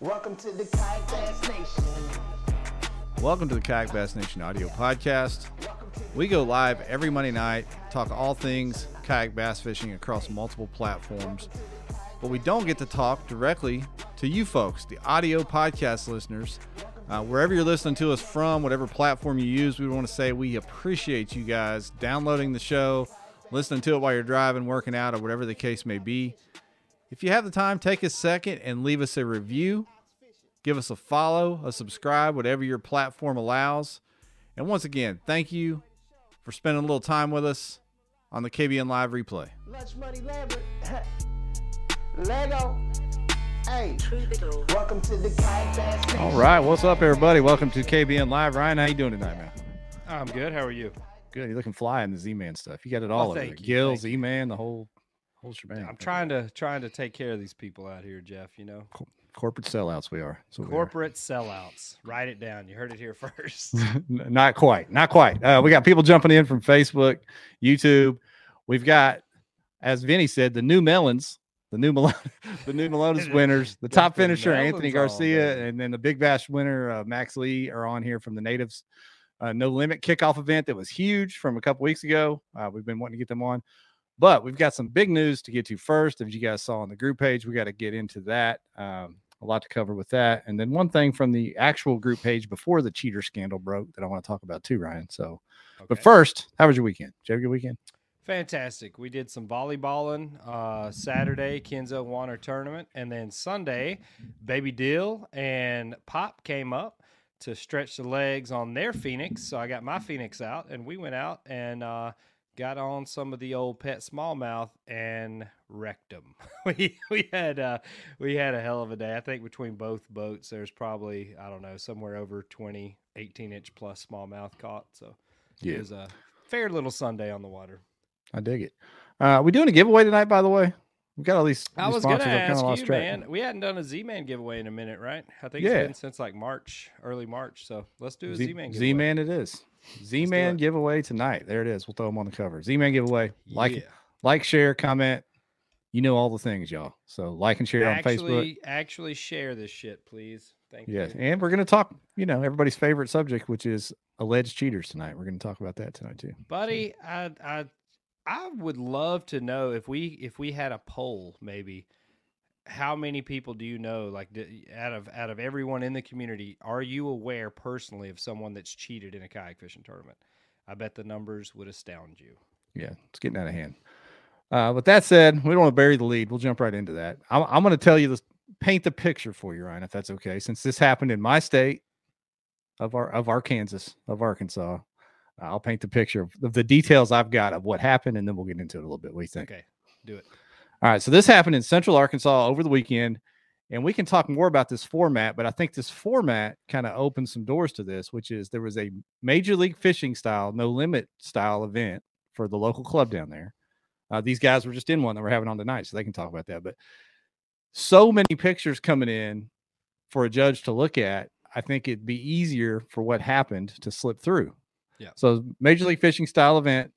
Welcome to the Kayak Bass Nation. Welcome to the Kayak Bass Nation audio podcast. We go live every Monday night, talk all things kayak bass fishing across multiple platforms. But we don't get to talk directly to you folks, the audio podcast listeners. Uh, wherever you're listening to us from, whatever platform you use, we want to say we appreciate you guys downloading the show, listening to it while you're driving, working out, or whatever the case may be. If you have the time, take a second and leave us a review. Give us a follow, a subscribe, whatever your platform allows. And once again, thank you for spending a little time with us on the KBN Live replay. Lunch Money Lambert. Lego. Hey, welcome to the Kayak Bass Nation. All right, what's up, everybody? Welcome to KBN Live. Ryan, how you doing tonight, man? I'm good. How are you? Good. You're looking fly in the Z-Man stuff. You got it all over thank there. you, Gill, thank you. Z-Man, the whole whole shebang. I'm trying to trying to take care of these people out here, Jeff. You know, corporate sellouts. We are what we are. corporate sellouts. Write it down. You heard it here first. Not quite not quite uh, we got people jumping in from facebook youtube we've got as vinny said the new melons the new Malone, the new Malone's winners the top finisher anthony garcia and then the big bash winner uh, max lee are on here from the natives uh, no limit kickoff event that was huge from a couple weeks ago uh, we've been wanting to get them on but we've got some big news to get to first as you guys saw on the group page we got to get into that um, a lot to cover with that and then one thing from the actual group page before the cheater scandal broke that i want to talk about too ryan so but first how was your weekend did you have a good weekend Fantastic. We did some volleyballing uh, Saturday, Kenzo won our tournament, and then Sunday, Baby Dill and Pop came up to stretch the legs on their Phoenix. So I got my Phoenix out, and we went out and uh, got on some of the old pet smallmouth and wrecked them. we we had uh, we had a hell of a day. I think between both boats, there's probably I don't know somewhere over 20, 18 inch plus smallmouth caught. So it was a fair little Sunday on the water. i dig it uh we doing a giveaway tonight by the way we got all these I these was gonna. I've kinda ask you, track. man. We hadn't done a Z-Man giveaway in a minute, right? I think Yeah. it's been since like March, early March. So let's do a Z- man giveaway. Z-Man it is z-man giveaway tonight there it is we'll throw them on the cover z-man giveaway like Yeah. like share comment you know all the things y'all so like and share on facebook Actually, actually share this shit, please. Thank you. Yeah, and we're going to talk you know everybody's favorite subject which is alleged cheaters tonight we're going to talk about that tonight too buddy. I I I would love to know if we if we had a poll, maybe. How many people do you know? Like out of out of everyone in the community, are you aware personally of someone that's cheated in a kayak fishing tournament? I bet the numbers would astound you. yeah, it's getting out of hand. Uh, with that said, we don't want to bury the lead. We'll jump right into that. I'm, I'm going to tell you this, paint the picture for you, Ryan, if that's okay. Since this happened in my state of our of Arkansas, of Arkansas, I'll paint the picture of, the details I've got of what happened, and then we'll get into it a little bit. What do you think? Okay, do it. All right, so this happened in Central Arkansas over the weekend, and we can talk more about this format, but I think this format kind of opens some doors to this, which is there was a major league fishing style, no limit style event for the local club down there. Uh, these guys were just in one that we're having on tonight, so they can talk about that. But so many pictures coming in for a judge to look at, I think it'd be easier for what happened to slip through. Yeah. So major league fishing style event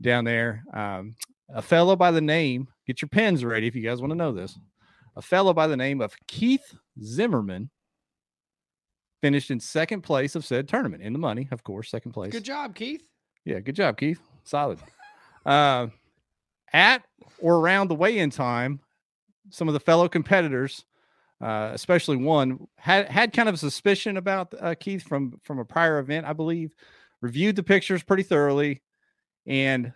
down there. Um, a fellow by the name, get your pens ready if you guys want to know this. A fellow by the name of Keith Zimmerman finished in second place of said tournament in the money, of course, second place. Good job, Keith. Yeah, good job, Keith. Solid. Uh, at or around the weigh-in time, some of the fellow competitors, uh, especially one, had had kind of a suspicion about uh, Keith from from a prior event, I believe. Reviewed the pictures pretty thoroughly, and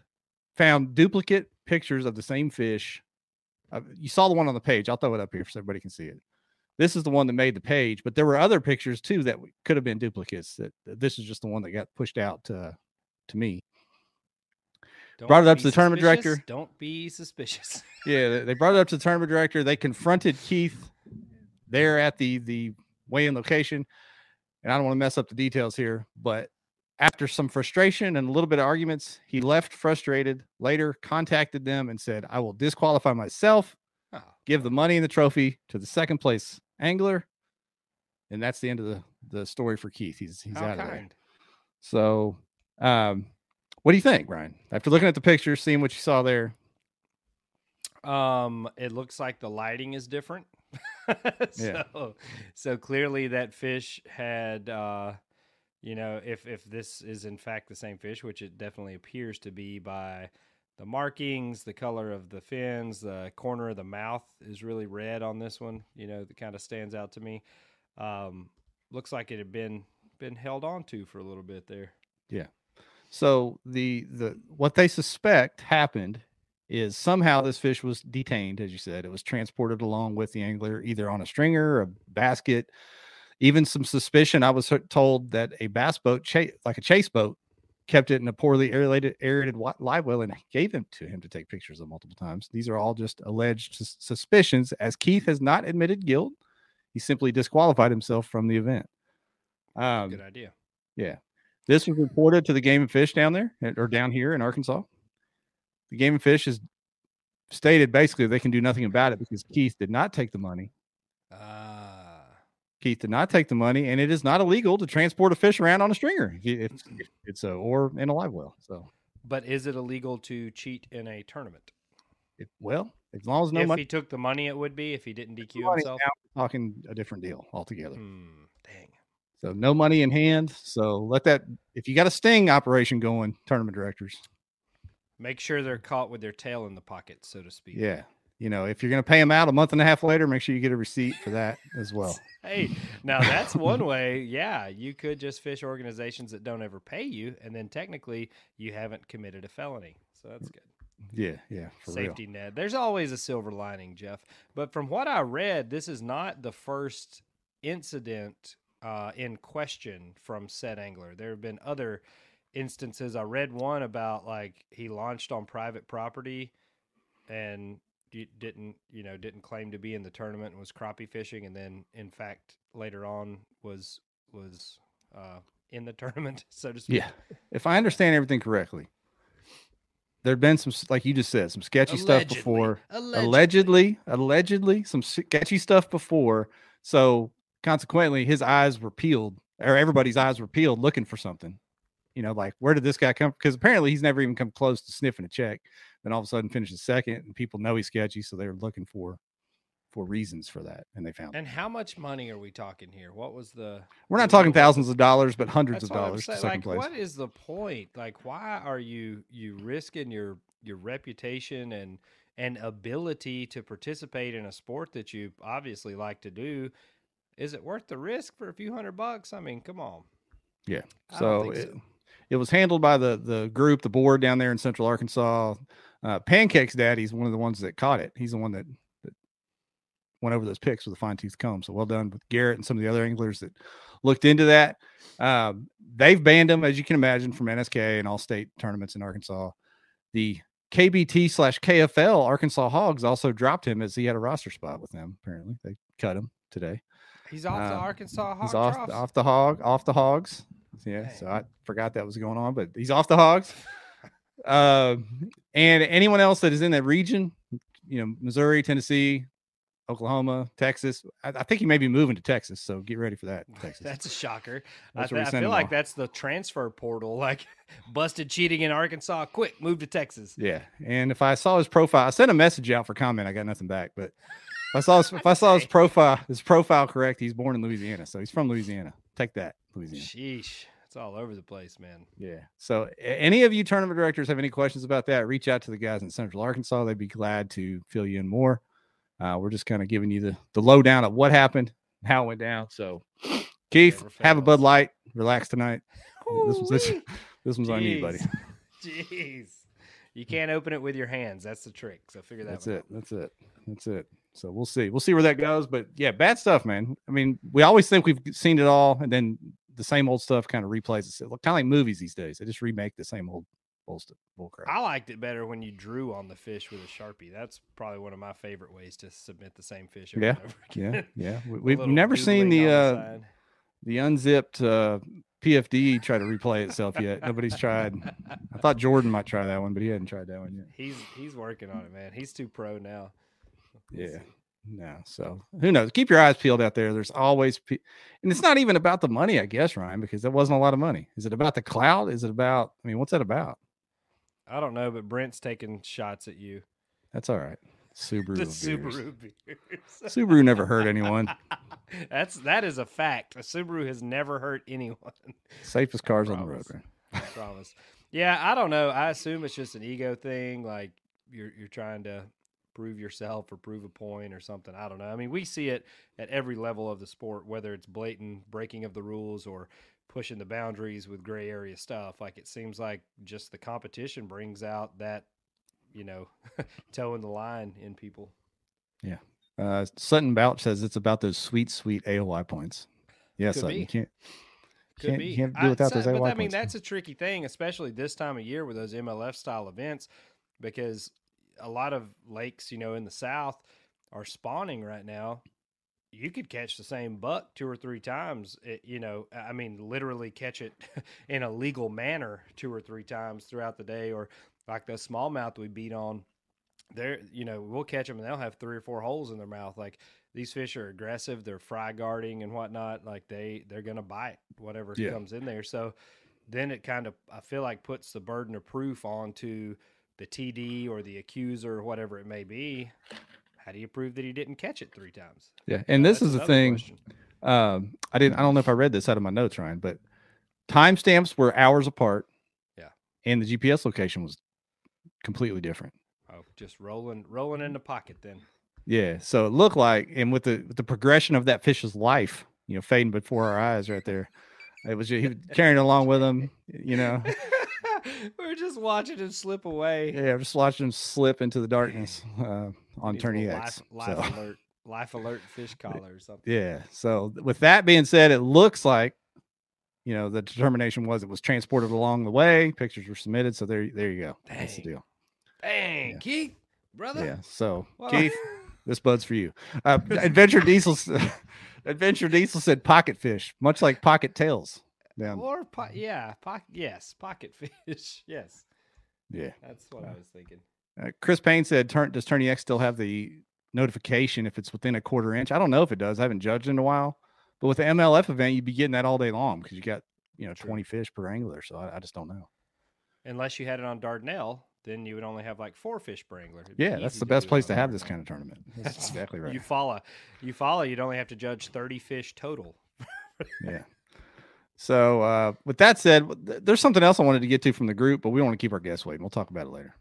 found duplicate pictures of the same fish. Uh, you saw the one on the page. I'll throw it up here so everybody can see it. This is the one that made the page, but there were other pictures too that could have been duplicates. That that this is just the one that got pushed out to to me. Don't Brought it up to the tournament director. Don't be suspicious. Yeah, they- they brought it up to the tournament director. They confronted Keith there at the the weigh-in location, and I don't want to mess up the details here, but after some frustration and a little bit of arguments, he left frustrated. Later, contacted them and said, "I will disqualify myself, Oh, give the money and the trophy to the second place angler," and that's the end of the the story for Keith. He's he's how out of there. So, um, what do you think, Ryan? After looking at the picture, seeing what you saw there, Um, it looks like the lighting is different. so, so clearly that fish had, uh, you know, if if this is in fact the same fish, which it definitely appears to be by the markings, the color of the fins, the corner of the mouth is really red on this one. You know, that kind of stands out to me. Um, looks like it had been been held on to for a little bit there. Yeah. So the the what they suspect happened is somehow this fish was detained, as you said. It was transported along with the angler, either on a stringer, or a basket, even some suspicion. I was told that a bass boat, cha- like a chase boat, kept it in a poorly aerated, aerated live well and gave him to him to take pictures of multiple times. These are all just alleged sus- suspicions, as Keith has not admitted guilt. He simply disqualified himself from the event. Um, Good idea. Yeah. This was reported to the Game and Fish down there or down here in Arkansas. The Game and Fish has stated basically they can do nothing about it because Keith did not take the money. Ah. Keith did not take the money, and it is not illegal to transport a fish around on a stringer if, if it's a or in a live well. So, but is it illegal to cheat in a tournament? It, well, as long as no if money. he took the money, it would be. If he didn't DQ himself, talking a different deal altogether. Hmm, dang. So no money in hand. So let that. If you got a sting operation going, tournament directors, make sure they're caught with their tail in the pocket, so to speak. Yeah. You know, if you're going to pay them out a month and a half later, make sure you get a receipt for that as well. hey, now that's one way. Yeah, you could just fish organizations that don't ever pay you, and then technically you haven't committed a felony. So that's good. Yeah, yeah. Safety real. net. There's always a silver lining, Jeff. But from what I read, this is not the first incident uh, in question from said angler. There have been other instances. I read one about like he launched on private property and didn't you know didn't claim to be in the tournament and was crappie fishing, and then in fact later on was was uh, in the tournament, so to speak. Yeah, if I understand everything correctly, there'd been some like you just said some sketchy allegedly, stuff before. Allegedly. allegedly. Allegedly some sketchy stuff before. So consequently his eyes were peeled or everybody's eyes were peeled looking for something. You know like where did this guy come because apparently he's never even come close to sniffing a check then all of a sudden finishes second and people know he's sketchy so they're looking for for reasons for that and they found and how much money are we talking here what was the we're not talking thousands of dollars but hundreds of dollars to second like, place what is the point like why are you you risking your your reputation and and ability to participate in a sport that you obviously like to do is it worth the risk for a few hundred bucks? I mean, come on. Yeah. So, it, so. it, was handled by the the group, the board down there in Central Arkansas. Uh, Pancakes Daddy's one of the ones that caught it. He's the one that, that went over those picks with a fine tooth comb. So well done with Garrett and some of the other anglers that looked into that. Um, they've banned him, as you can imagine, from NSK and all state tournaments in Arkansas. The KBT slash KFL Arkansas Hogs also dropped him as he had a roster spot with them. Apparently, they cut him today. He's off the um, Arkansas Hog. He's off, off the hog, off the hogs. Yeah, Dang. so I forgot that was going on, but he's off the hogs. Uh, and anyone else that is in that region, you know, Missouri, Tennessee, Oklahoma, Texas. I, I, think he may be moving to Texas, so get ready for that. Texas. that's a shocker. I, th- I, feel like off. that's the transfer portal. Like busted cheating in Arkansas, quick move to Texas. Yeah, and if I saw his profile, I sent a message out for comment. I got nothing back, but if I saw his, if I saw his profile, his profile correct, he's born in Louisiana, so he's from Louisiana. Take that, Louisiana. Sheesh, it's all over the place, man. Yeah. So, any of you tournament directors have any questions about that? Reach out to the guys in Central Arkansas. They'd be glad to fill you in more. Uh, we're just kind of giving you the the lowdown of what happened, how it went down. So, Keith, have a Bud Light. Relax tonight. This was this, this one's Jeez. on you, buddy. Jeez. You can't open it with your hands. That's the trick. So figure that. That's it. Out. That's it. That's it. So we'll see. We'll see where that goes. But yeah, bad stuff, man. I mean, we always think we've seen it all, and then the same old stuff kind of replays itself. Look kind of like movies these days. They just remake the same old bullshit. I liked it better when you drew on the fish with a sharpie. That's probably one of my favorite ways to submit the same fish. yeah, yeah, yeah. We, have never seen the uh, the unzipped uh, PFD try to replay itself yet. Nobody's tried. I thought Jordan might try that one, but he hadn't tried that one yet. He's he's working on it, man. He's too pro now. Yeah. No. So who knows? Keep your eyes peeled out there. There's always, pe- and it's not even about the money, I guess, Ryan, because that wasn't a lot of money. Is it about the cloud? Is it about? I mean, what's that about? I don't know, but Brent's taking shots at you. That's all right. Subaru. the beers. Subaru beers. Subaru never hurt anyone. That's that is a fact. A Subaru has never hurt anyone. Safest cars on the road, man. I promise. Yeah, I don't know. I assume it's just an ego thing. Like you're you're trying to prove yourself or prove a point or something. I don't know. I mean, we see it at every level of the sport, whether it's blatant breaking of the rules or pushing the boundaries with gray area stuff. Like it seems like just the competition brings out that, you know, toeing the line in people. Yeah. Uh, Sutton Bouch says it's about those sweet, sweet AOI points. Yes, Could Sutton, be. you can't. Could can't, be. You can't do without so- those but AOI I mean, points. that's a tricky thing, especially this time of year with those MLF style events, because a lot of lakes, you know, in the south are spawning right now. You could catch the same buck two or three times. It, you know, I mean, literally catch it in a legal manner two or three times throughout the day, or like the smallmouth we beat on. They're, you know, we'll catch them and they'll have three or four holes in their mouth. Like these fish are aggressive. They're fry guarding and whatnot. Like they, they're gonna bite whatever Yeah. comes in there. So then it kind of, I feel like, puts the burden of proof onto the TD or the accuser or whatever it may be. How do you prove that he didn't catch it three times? yeah, and this That's is the thing. Um, I didn't. I don't know if I read this out of my notes, Ryan, but timestamps were hours apart. Yeah. and the GPS location was completely different. Oh, just rolling, rolling in the pocket then. Yeah, so it looked like, and with the with the progression of that fish's life, you know, fading before our eyes, right there, it was just, he was carrying along with him. You know, We're just watching him slip away. yeah, I'm just watching him slip into the darkness uh, on Needs a Tourney X. Life, So, alert, life alert fish collar or something. yeah. So with that being said, it looks like, you know, the determination was it was transported along the way. Pictures were submitted, so there, there you go. That's the deal. Dang, Yeah. Keith, brother. Yeah. So Well, Keith, this bud's for you. Uh, Adventure Diesel, Adventure Diesel said pocket fish, much like pocket tails. Down. or po- yeah, pocket. Yes, pocket fish. yes, Yeah. that's what I was thinking. Uh, Chris Payne said, "Turn does Tourney X still have the notification if it's within a quarter inch?" I don't know if it does. I haven't judged in a while. But with the MLF event, you'd be getting that all day long because you got you know True. 20 fish per angler. So I, I just don't know. Unless you had it on Dardanelle, then you would only have like four fish per angler. It'd be Yeah, that's the best place to have this kind of tournament. That's exactly right. You follow, you follow. You'd only have to judge thirty fish total. yeah. So uh, with that said, th- there's something else I wanted to get to from the group, but we don't want to keep our guests waiting. We'll talk about it later.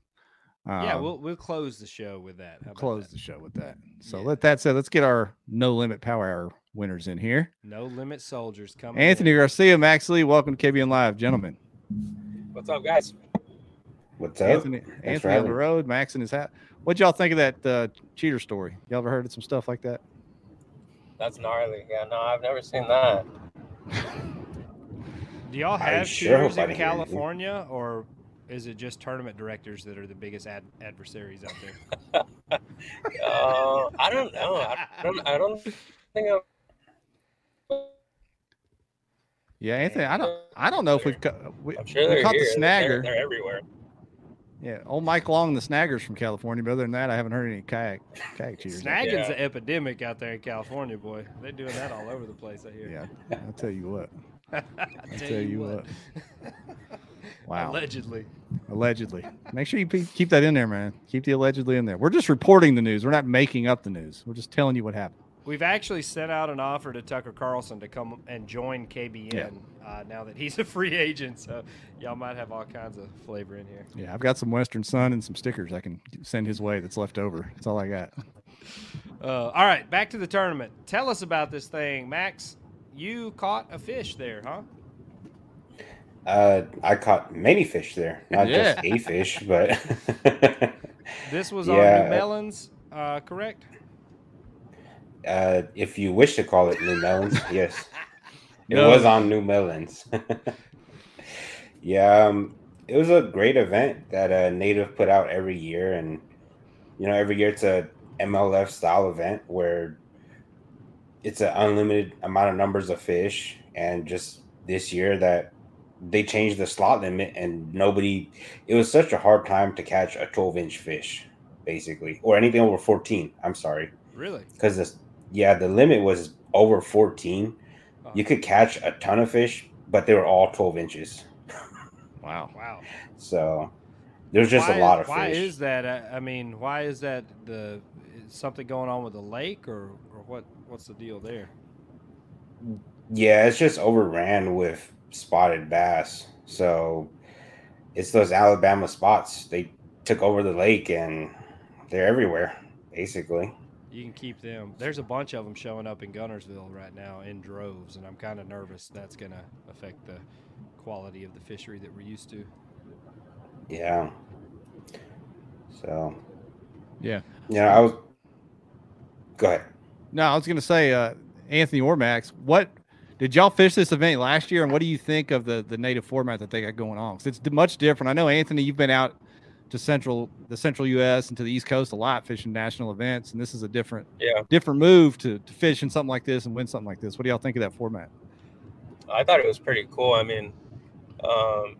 yeah, Um, we'll we'll close the show with that. How we'll close that? the show with that. So Yeah. let that said, let's get our no limit power hour winners in here. No limit soldiers coming. Anthony in. Garcia, Max Lee, welcome to KBN Live, gentlemen. What's up, guys? What's up? Anthony, for Anthony on the road, Max in his hat. What'd y'all think of that uh, cheater story? Y'all ever heard of some stuff like that? That's gnarly. Yeah, no, I've never seen that. Do y'all have sure shooters in didn't hear anything. California, or is it just tournament directors that are the biggest ad- adversaries out there? Uh, I don't know. I don't. I don't think I'm. Yeah, Anthony, I don't, I don't know if we've ca- we, I'm sure we caught here. the They're- snagger. They're, everywhere. Yeah, old Mike Long, the snaggers from California. But other than that, I haven't heard any kayak kayak cheaters. Snagging's Yeah. an epidemic out there in California, boy. They're doing that all over the place. I hear. Yeah, I'll tell you what. I I'll tell you what. Wow. Allegedly. Allegedly. Make sure you keep that in there, man. Keep the allegedly in there. We're just reporting the news. We're not making up the news. We're just telling you what happened. We've actually sent out an offer to Tucker Carlson to come and join KBN Yeah. uh, now that he's a free agent. So y'all might have all kinds of flavor in here. Yeah, I've got some Western Sun and some stickers I can send his way that's left over. That's all I got. Uh, all right, back to the tournament. Tell us about this thing, Max. You caught a fish there, huh? Uh, I caught many fish there, not Yeah. just a fish, but This was Yeah, on New Melons, uh, correct? uh, if you wish to call it New Melons, yes, it No. was on New Melons. yeah, um, it was a great event that uh, Native put out every year, and you know, every year it's a MLF style event where it's an unlimited amount of numbers of fish, and just this year that they changed the slot limit, and nobody. It was such a hard time to catch a 12 inch fish, basically, or anything over 14. I'm sorry Really? because this yeah the limit was over 14 Uh, you could catch a ton of fish but they were all 12 inches Wow. Wow. so There's just why a lot of why fish. Why is that? I I mean, why is that? The is something going on with the lake, or or what? What's the deal there? Yeah, it's just overran with spotted bass. So it's those Alabama spots. They took over the lake and they're everywhere, basically. You can keep them. There's a bunch of them showing up in Guntersville right now in droves, and I'm kind of nervous that's going to affect the quality of the fishery that we're used to. Yeah. So, Yeah. you know, I was. Go ahead. No, I was going to say, uh, Anthony or Max, what did y'all fish this event last year, and what do you think of the the native format that they got going on? 'Cause it's much different. I know Anthony, you've been out to central the central U.S. and to the East Coast a lot fishing national events, and this is a different Yeah, different move to, to fish in something like this and win something like this. What do y'all think of that format? I thought it was pretty cool. I mean, um,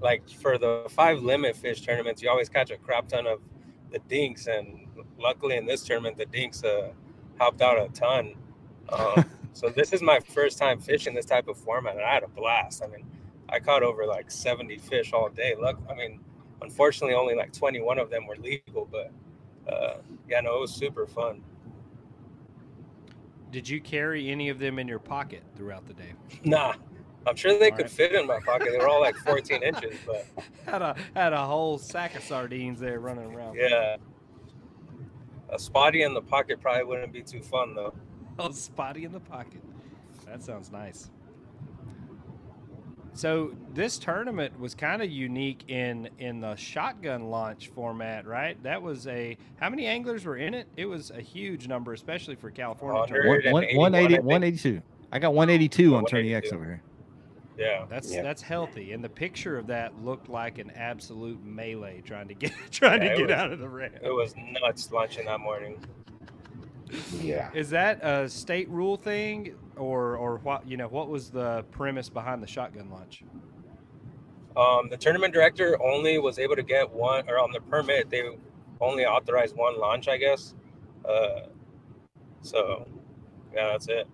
like for the five limit fish tournaments, you always catch a crap ton of the dinks, and luckily in this tournament, the dinks uh, helped out a ton. Um, so this is my first time fishing this type of format, and I had a blast. I mean, I caught over like 70 fish all day. Look, I mean, unfortunately, only like 21 of them were legal, but uh, yeah, no, it was super fun. Did you carry any of them in your pocket throughout the day? Nah, I'm sure they All could right. fit in my pocket. They were all like 14 inches, but Had a had a whole sack of sardines there running around. yeah. A spotty in the pocket probably wouldn't be too fun though. Oh, spotty in the pocket. That sounds nice. So this tournament was kind of unique in in the shotgun launch format, right? That was a how many anglers were in it? It was a huge number, especially for California. Hundred. tournament. One, one, 181, 180, I 182. I got 182 on Tourney X over here. Yeah. That's Yeah. that's healthy, and the picture of that looked like an absolute melee trying to get trying Yeah, to get was- out of the ramp. It was nuts launching that morning. Yeah. Is that a state rule thing, or or what? You know, what was the premise behind the shotgun launch? Um, the tournament director only was able to get one, or on the permit, they only authorized one launch, I guess. Uh, so, yeah, that's it.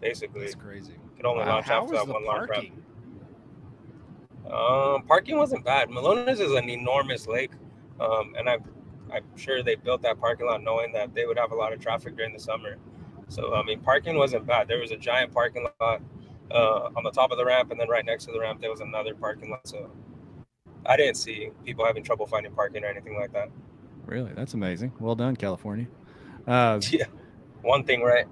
Basically, That's crazy. Could only Wow. launch off was that one launch ramp. parking? Um, parking wasn't bad. Melones is an enormous lake, um, and I'm I'm sure they built that parking lot knowing that they would have a lot of traffic during the summer. So I mean, parking wasn't bad. There was a giant parking lot uh, on the top of the ramp, and then right next to the ramp there was another parking lot. So I didn't see people having trouble finding parking or anything like that. Really? That's amazing. Well done, California. Uh, Yeah, one thing right.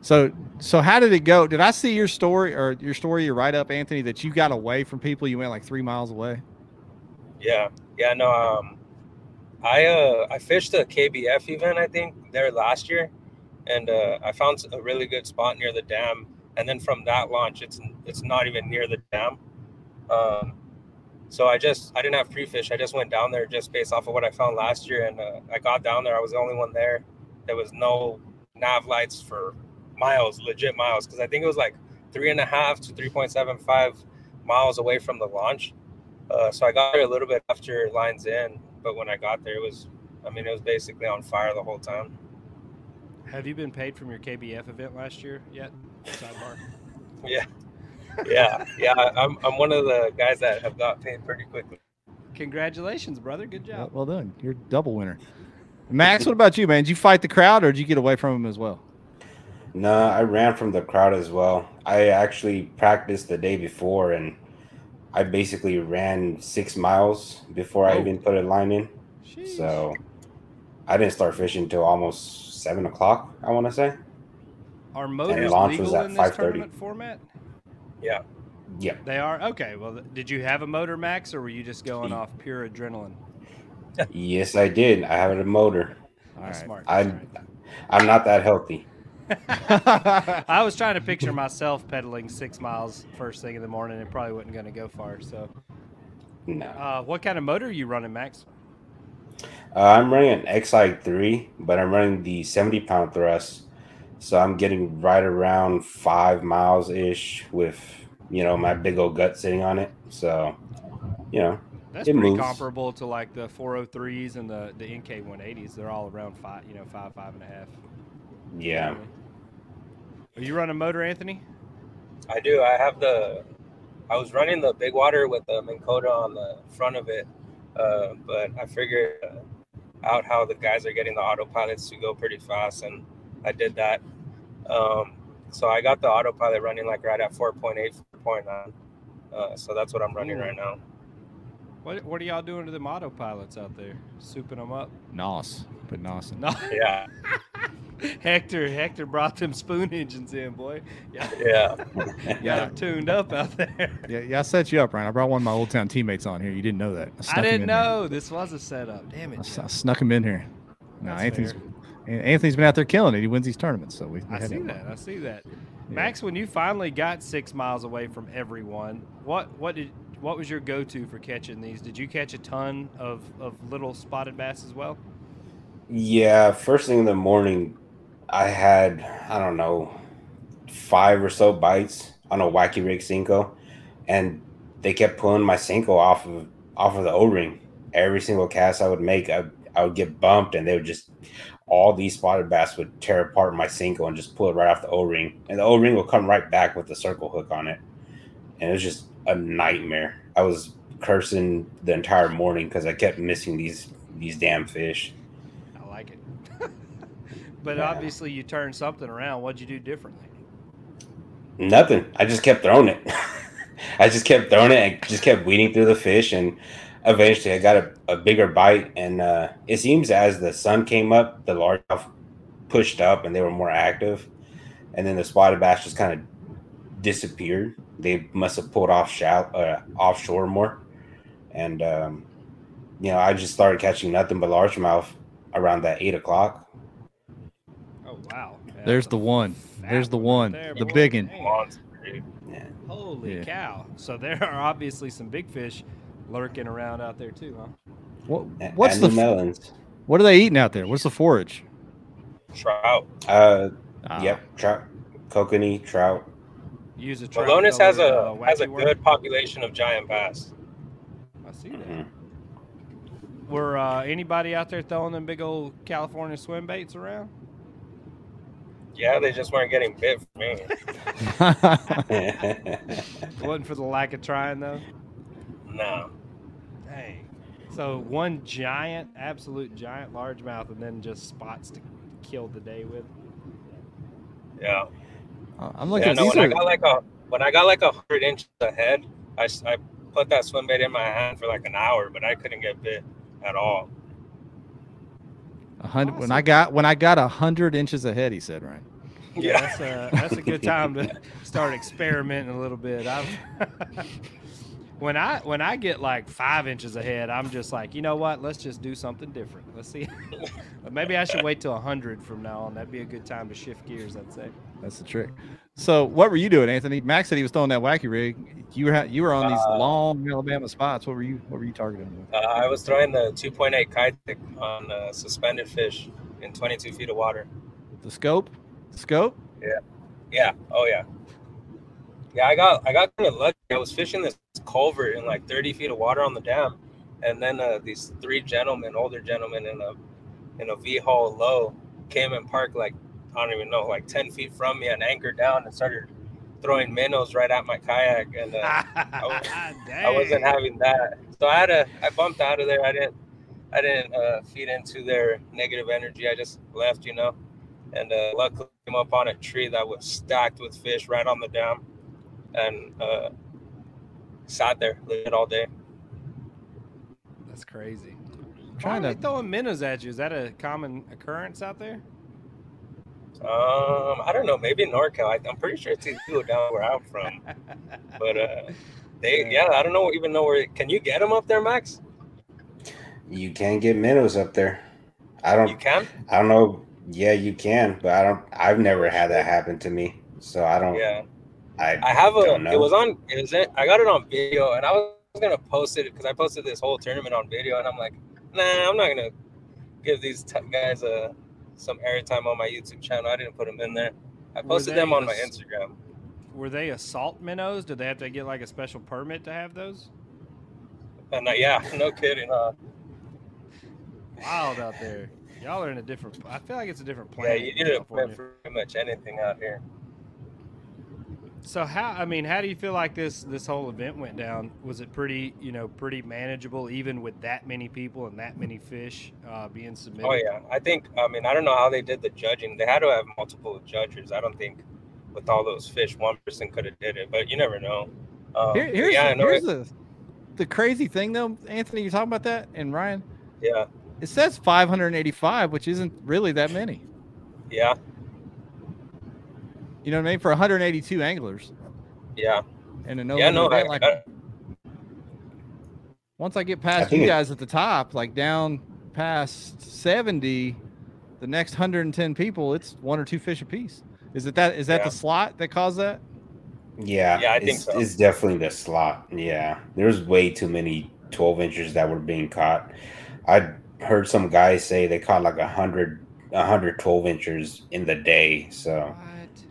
So, so how did it go? Did I see your story or your story, your write up, Anthony, that you got away from people? You went like three miles away. Yeah, yeah, no. Um, I uh I fished a KBF event I think there last year, and uh, I found a really good spot near the dam. And then from that launch, it's it's not even near the dam. Um, so I just I didn't have pre-fish. I just went down there just based off of what I found last year, and uh, I got down there. I was the only one there. There was no nav lights for miles, legit miles, because I think it was like three and a half to three point seven five miles away from the launch. Uh, so I got there a little bit after lines in, but when I got there, it was, I mean, it was basically on fire the whole time. Have you been paid from your KBF event last year yet? Sidebar. Yeah, yeah, yeah. I'm, I'm one of the guys that have got paid pretty quickly. Congratulations, brother. Good job. well done. You're a double winner. Max, what about you, man? Did you fight the crowd or did you get away from them as well? No, I ran from the crowd as well. I actually practiced the day before and I basically ran six miles before I Oh. even put a line in. Sheesh. So I didn't start fishing until almost seven o'clock, I want to say. Are motors launch was legal at in this 5:30. tournament format? Yeah, Yep. They are. Okay. Well, did you have a motor, Max, or were you just going off pure adrenaline? Yes, I did. I have a motor. All That's smart. I'm I'm not that healthy. I was trying to picture myself pedaling six miles first thing in the morning. It probably wasn't going to go far. So, No. uh, what kind of motor are you running, Max? Uh, I'm running an XI3, but I'm running the 70 pound thrust. So I'm getting right around five miles ish with, you know, my big old gut sitting on it. So, you know, That's It pretty moves. comparable to like the 403s and the the NK 180s. They're all around five, you know, five, five and a half. yeah. Are you running a motor, Anthony? I do. I have the, I was running the big water with the Minn Kota on the front of it, Uh, but I figured uh, out how the guys are getting the autopilots to go pretty fast, and I did that. Um, so I got the autopilot running like right at 4.8, 4.9. Uh, so that's what I'm running Ooh. right now. What What are y'all doing to them autopilots out there? Souping them up? Nos. Put Nos in. No, Yeah, Hector. Hector brought them spoon engines in, boy. Yeah, yeah. got Yeah. them tuned up out there. Yeah, yeah, I set you up, Ryan. I brought one of my old town teammates on here. You didn't know that. I snuck him didn't in there. know this was a setup. Damn it! s- I Jeff. snuck him in here. No, That's Anthony's fair. Anthony's been out there killing it. He wins these tournaments, so we. we I see him. that. I see that. Max, when you finally got six miles away from everyone, what what did what was your go to for catching these? Did you catch a ton of, of little spotted bass as well? Yeah, first thing in the morning, I had I don't know five or so bites on a wacky rig Senko, and they kept pulling my Senko off of off of the O ring. Every single cast I would make, I, I would get bumped, and they would just all these spotted bass would tear apart my Senko and just pull it right off the O ring, and the O ring will come right back with the circle hook on it, and it was just a nightmare. I was cursing the entire morning because I kept missing these these damn fish. I like it. but Yeah. obviously, you turned something around. What'd you do differently? Nothing. I just kept throwing it. I just kept throwing it and just kept weeding through the fish, and eventually I got a, a bigger bite. And uh, it seems as the sun came up, the largemouth pushed up and they were more active, and then the spotted bass just kind of disappeared. They must have pulled off shallow, uh, offshore more, and um, you know I just started catching nothing but largemouth around that eight o'clock. Oh wow! Yeah, There's the one. There's the one. there, The boy. big one. Dang. Monster, dude. Yeah. Holy Yeah. cow! So there are obviously some big fish lurking around out there too, huh? What, what's and the the melons? what are they eating out there? What's the forage? Trout. Uh, Ah, yep, trout, kokanee, trout. Use a trout Melones has a color, uh, has a wacky worm. good population of giant bass. I see that. Mhm. Were uh, anybody out there throwing them big old California swim baits around? Yeah, they just weren't getting bit for me. Wasn't for the lack of trying though. No. Dang. So one giant, absolute giant largemouth, and then just spots to kill the day with. Yeah. Uh, I'm looking yeah, at no, these. when I got like a when I got like a hundred inches ahead, I, I put that swim bait in my hand for like an hour, but I couldn't get bit at all. a hundred, when I got when I got a hundred inches ahead, he said, right? Yeah, that's a that's a good time to start experimenting a little bit. I've, when I when I get like five inches ahead, I'm just like, you know what? Let's just do something different. Let's see. Maybe I should wait till hundred from now on. That'd be a good time to shift gears. I'd say. That's the trick. So, what were you doing, Anthony? Max said he was throwing that wacky rig. You were you were on these Uh, long Alabama spots. What were you What were you targeting? Uh, I was throwing the 2.8 Keitech on uh, suspended fish in 22 feet of water. The scope, scope. Yeah, yeah. Oh yeah. Yeah, I got I got kind of lucky. I was fishing this culvert in like 30 feet of water on the dam, and then uh, these three gentlemen, older gentlemen in a in a V hull low, came and parked like I don't even know, like 10 feet from me, and anchored down and started throwing minnows right at my kayak, and uh, I wasn't having that. So I had to I bumped out of there. I didn't I didn't uh, feed into their negative energy. I just left, you know. And uh, luckily came up on a tree that was stacked with fish right on the dam and uh, sat there lit all day. That's crazy. trying Trying to to- throwing minnows at you. Is that a common occurrence out there? Um, I don't know, maybe in NorCal. I, I'm pretty sure it's illegal down where I'm from. But uh, they, yeah, I don't know even know where. Can you get them up there, Max? You can get minnows up there. I don't. You can. I don't know. Yeah, you can, but I don't. I've never had that happen to me, so I don't. Yeah. I I have a. Don't know. It was on. It was. In, I got it on video, and I was gonna post it because I posted this whole tournament on video, and I'm like, nah, I'm not gonna give these t- guys uh, some airtime on my YouTube channel. I didn't put them in there. I posted them on my Instagram. Were they assault minnows? Did they have to get like a special permit to have those? And uh, yeah, no kidding. Uh, Wild out there. Y'all are in a different. I feel like it's a different yeah, you in need to California. put pretty much anything out here. So how I mean, how do you feel like this this whole event went down? Was it pretty you know pretty manageable even with that many people and that many fish uh, being submitted? Oh yeah, I think. I mean, I don't know how they did the judging. They had to have multiple judges. I don't think with all those fish, one person could have did it, but you never know. Um, Here, here's yeah, the, here's the the crazy thing though, Anthony. You talking about that and Ryan? yeah, It says 585, which isn't really that many. yeah, You know what I mean? For 182 anglers yeah, and a no yeah. limit No, I, event, like I- once I get past think you it- guys at the top, like down past 70, the next 110 people, it's one or two fish apiece. Is it that? Is that Yeah. the slot that caused that? Yeah, Yeah, I think it's, so. it's definitely the slot. Yeah, there's way too many 12 inches that were being caught. I heard some guys say they caught like a hundred, a hundred 12 inches in the day. So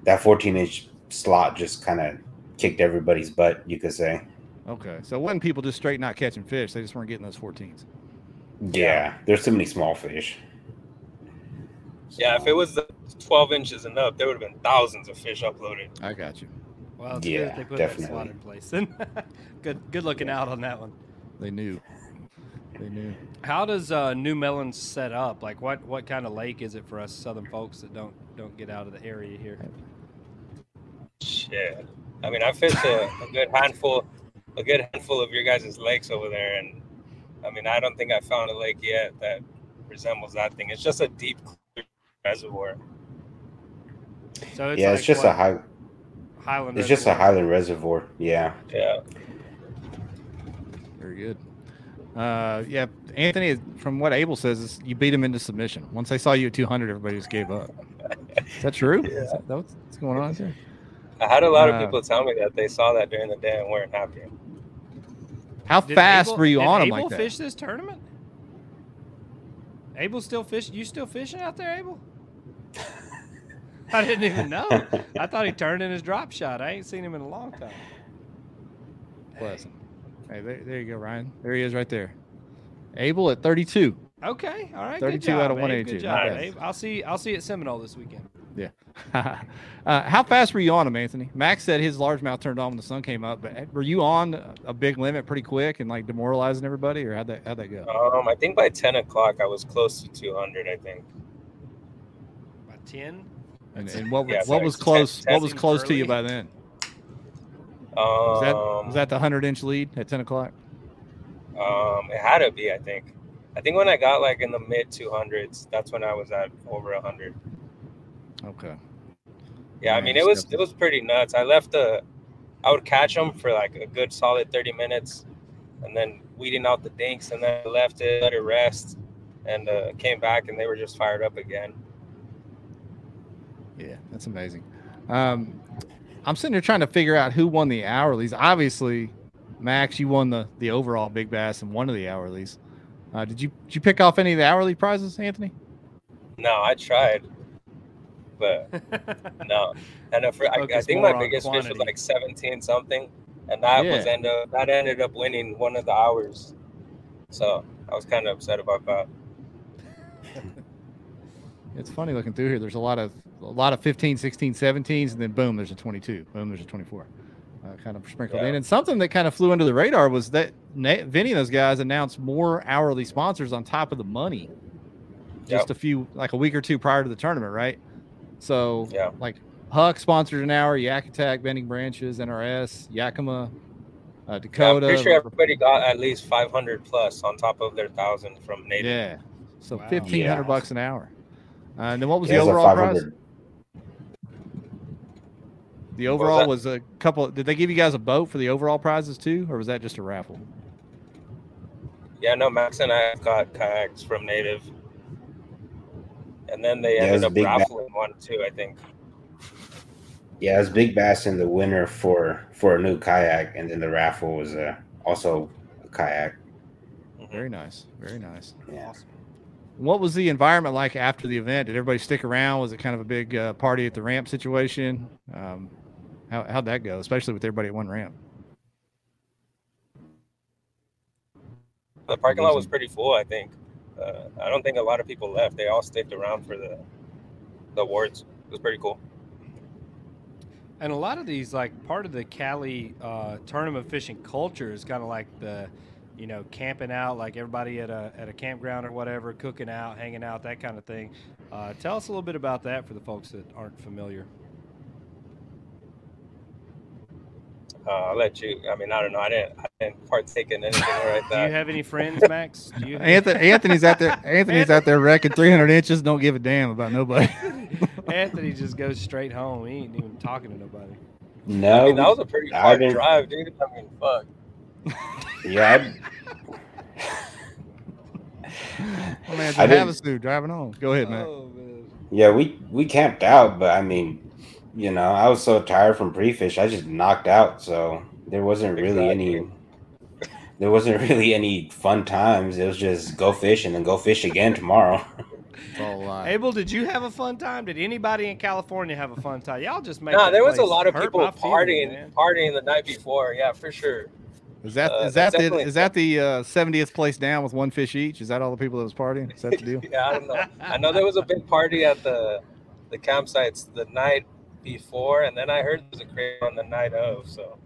that 14 inch slot just kind of kicked everybody's butt, you could say. Okay, so it wasn't people just straight not catching fish; they just weren't getting those 14s. Yeah, there's too many small fish. yeah. If it was the 12 inches and up, there would have been thousands of fish uploaded. I got you. Well, it's good Yeah, that they put that slot in place. Then good good looking out on that one. They knew. They knew. How does uh, New Melon set up? Like, what what kind of lake is it for us Southern folks that don't don't get out of the area here? Shit. I mean, I fished a, a good handful, a good handful of your guys' lakes over there, and I mean, I don't think I found a lake yet that resembles that thing. It's just a deep clear reservoir. So it's yeah, like it's just what, a high. Highland. It's just a Reservoir? Highland reservoir. Yeah. Yeah. Very good. Uh, yeah, Anthony. From what Abel says, is you beat him into submission. Once they saw you at 200, everybody just gave up. Is that true? Is Yeah. that, that what's, what's going on there? I had a lot of people tell me that they saw that during the day and weren't happy. How Did fast Abel- were you did on him Abel like that? fish this tournament? Abel still fish? You still fishing out there, Abel? I didn't even know. I thought he turned in his drop shot. I ain't seen him in a long time. Bless him. Hey, there, there you go, Ryan. There he is, right there. Abel at 32. Okay, all right. 32 good job, out of Abe. 182. Good job, bad. Abe. I'll see. I'll see you at Seminole this weekend. uh, how fast were you on him, Anthony? Max said his largemouth turned on when the sun came up, but were you on a big limit pretty quick and like demoralizing everybody, or how'd that how'd that go? Um, I think by 10 o'clock I was close to 200. I think. By ten. And, and what Yeah, what was close? ten What was seems close to you by then? Um, Was that was that the hundred inch lead at ten o'clock? Um, it had to be. I think. I think when I got like in the mid 200s, that's when I was at over 100. Okay. Yeah, I mean it was it was pretty nuts. I left the, I would catch them for like a good solid 30 minutes, and then weeding out the dinks, and then I left it, let it rest, and uh, came back, and they were just fired up again. Yeah, that's amazing. Um, I'm sitting here trying to figure out who won the hourlies. Obviously, Max, you won the the overall big bass and one of the hourlies. Uh, did you did you pick off any of the hourly prizes, Anthony? No, I tried, but no. And I, I think my biggest fish was like 17 something, and that was end up that ended up winning one of the hours. So I was kind of upset about that. It's funny looking through here. There's a lot of a lot of 15, 16, 17s, and then boom, there's a 22. Boom, there's a 24. Uh, kind of sprinkled in. And something that kind of flew under the radar was that Na- Vinny and those guys announced more hourly sponsors on top of the money just Yep. a few, like a week or two prior to the tournament, right? So, Yeah. like Huk sponsored an hour, Yak Attack, Bending Branches, NRS, Yakima, uh, Yeah, I'm pretty sure everybody got at least 500 plus on top of their thousand from Native. yeah. So Wow. 1500 Yeah. bucks an hour. Uh, and then what was Yeah, the was overall prize? The overall that? was, a couple. Did they give you guys a boat for the overall prizes too, or was that just a raffle? Yeah, no, Max and I got kayaks from Native. And then they Yeah, ended up big ba- raffling one too, I think. Yeah, it was Big Bass in the winner for for a new kayak, and then the raffle was uh, also a kayak. Mhm. Very nice. Very nice. Yeah. What was the environment like after the event? Did everybody stick around? Was it kind of a big uh, party at the ramp situation? Um, how, how'd that go, especially with everybody at one ramp? The parking lot was pretty full, I think. Uh, I don't think a lot of people left. They all sticked around for the the awards. It was pretty cool. And a lot of these, like part of the Cali uh, tournament fishing culture, is kind of like the, you know, camping out, like everybody at a at a campground or whatever, cooking out, hanging out, that kind of thing. Uh, tell us a little bit about that for the folks that aren't familiar. Uh, I'll let you. I mean, I don't know. I didn't. I didn't partake in anything like that. Do you have any friends, Max? Do you? Anthony, Anthony's out there. Anthony's out there wrecking 300 inches. Don't give a damn about nobody. Anthony just goes straight home. He ain't even talking to nobody. No, I mean, that was a pretty hard drive, dude. I mean, fuck. yeah. Oh, man, I have a didn't- driving home. Go ahead, man. Oh man. Yeah, we we camped out, but I mean, you know, I was so tired from pre-fish, I just knocked out. So there wasn't really any. There wasn't really any fun times. It was just go fish and then go fish again tomorrow. It's all. Abel, did you have a fun time? Did anybody in California have a fun time? Y'all just make. Nah, there was a lot of people partying, man. partying the night before. Yeah, for sure. Is that Uh, is that the is that the uh, 70th place down with one fish each? Is that all the people that was partying? Is that the deal? Yeah, I don't know. I know there was a big party at the the campsites the night before, and then I heard there was a crate on the night of. So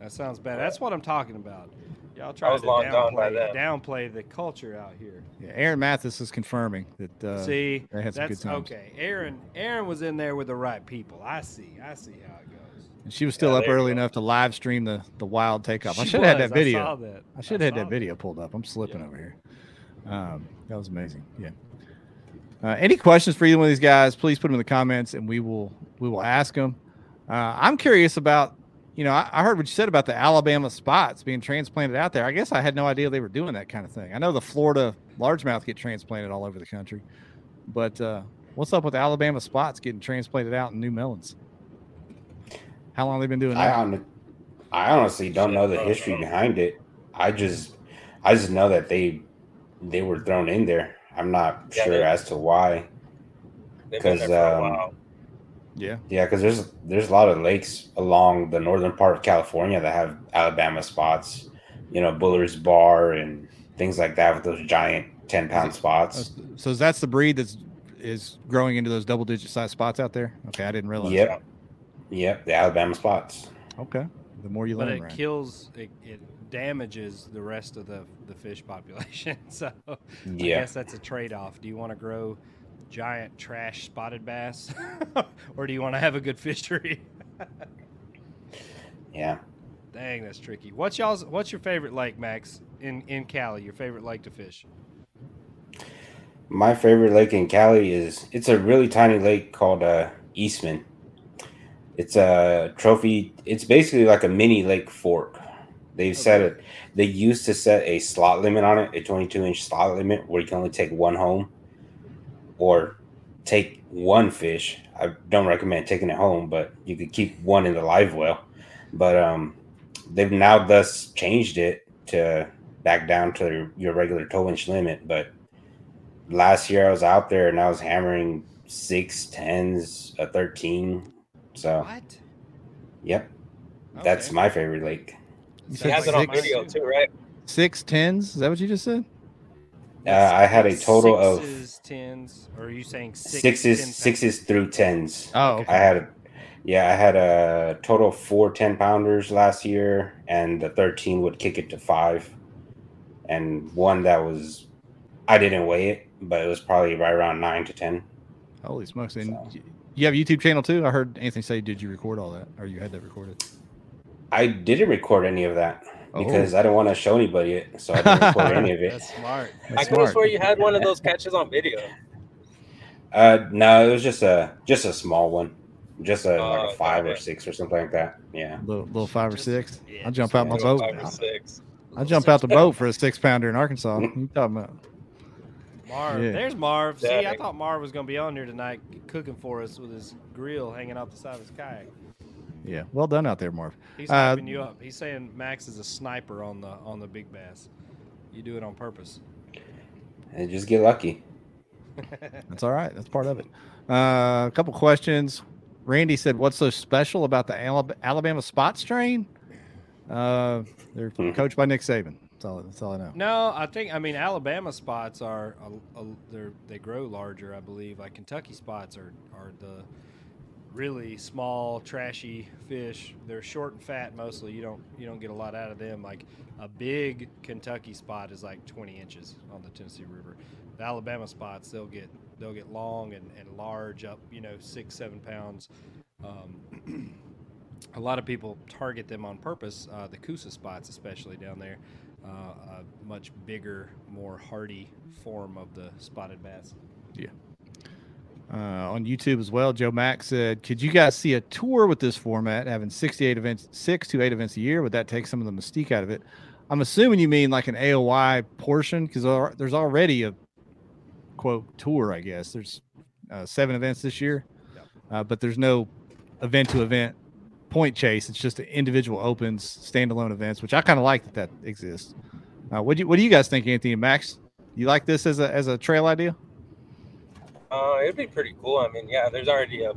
That sounds bad. That's what I'm talking about. Y'all try to long gone by downplay, downplay the culture out here. Yeah, Aaron Mathis is confirming that. Uh, see, they had some good that's times. okay. Aaron, Aaron was in there with the right people. I see. I see how it goes. and she was still Yeah, up early enough to live stream the the wild takeoff. I should have had that video. I saw that. I should have had saw that video pulled up. I'm slipping Yeah. over here. Um, that was amazing. Yeah. Uh, any questions for either one of these guys? Please put them in the comments, and we will we will ask them. Uh, I'm curious about. You know, I, I heard what you said about the Alabama spots being transplanted out there. I guess I had no idea they were doing that kind of thing. I know the Florida largemouth get transplanted all over the country, but uh, what's up with the Alabama spots getting transplanted out in New Melones? How long have they been doing I that? hon- I honestly don't know the history behind it. I just I just know that they they were thrown in there. I'm not Yeah, sure as to why. they've been there 'Cause, for a um, yeah. Yeah, because there's there's a lot of lakes along the northern part of California that have Alabama spots. You know, Bullards Bar and things like that with those giant ten pound spots. So that's the breed that's is growing into those double digit size spots out there. Okay, I didn't realize. Yep, yep, the Alabama spots. Okay, the more you But learn, it right? kills. It, it damages the rest of the the fish population. So I guess that's a trade off. Do you want to grow giant trash spotted bass, or do you want to have a good fishery? yeah. Dang, that's tricky. What's y'all's? What's your favorite lake, Max? In in Cali, your favorite lake to fish? My favorite lake in Cali is it's a really tiny lake called uh, Eastman. It's a trophy. It's basically like a mini Lake Fork. They've set it. They used to set a slot limit on it, a 22 inch slot limit, where you can only take one home, or take one fish. I don't recommend taking it home, but you could keep one in the live well. But um, they've now thus changed it to back down to your, regular 12 inch limit. But last year I was out there and I was hammering six tens, a 13. So, What? yep, that's my favorite lake. You He said has it on video too, right? Six tens. Is that what you just said? Uh, I had a total of sixes, tens, or are you saying six, sixes, 10 sixes through tens. Oh, okay. I had, a, yeah, I had a total of four 10 pounders last year, and the 13 would kick it to five. And one that was, I didn't weigh it, but it was probably right around nine to 10. Holy smokes! And So- you have a YouTube channel too. I heard Anthony say, "Did you record all that, or you had that recorded?" I didn't record any of that Oh. because I didn't want to show anybody it, so I didn't record any of it. That's smart. I That's could have smart. swore you had one of those catches on video. Uh, no, it was just a just a small one, just a Oh, like a five or six or something like that. Yeah, Little, little five or six. yeah, I'll jump out my boat. Five or six. I jump out the boat for a six pounder in Arkansas. What you talking about? Marv, Yeah. there's Marv. See, I thought Marv was gonna be on here tonight cooking for us with his grill hanging off the side of his kayak. Yeah, well done out there, Marv. He's Uh, hyping you up. He's saying Max is a sniper on the on the big bass. You do it on purpose. and just get lucky. That's all right. That's part of it. Uh, a couple questions. Randy said, "What's so special about the Alabama spot strain?" Uh, they're Hmm. coached by Nick Saban. That's all. That's all I know. No, I think I mean Alabama spots are a, a, they're they grow larger. I believe like Kentucky spots are are the really small, trashy fish. They're short and fat mostly. You don't you don't get a lot out of them. Like a big Kentucky spot is like 20 inches on the Tennessee River. The Alabama spots they'll get they'll get long and, and large up you know six seven pounds. Um, a lot of people target them on purpose. Uh, the Coosa spots, especially down there, uh, a much bigger, more hardy form of the spotted bass. Yeah. Uh, on YouTube as well, Joe Mack said, "Could you guys see a tour with this format, having 68 events, six to eight events a year? Would that take some of the mystique out of it?" I'm assuming you mean like an AOY portion because there's already a quote tour. I guess there's uh, seven events this year, uh, but there's no event to event point chase. It's just individual opens, standalone events, which I kind of like that that exists. Uh, what do you What do you guys think, Anthony and Max? You like this as a as a trail idea? Uh, it'd be pretty cool. I mean, yeah, there's already a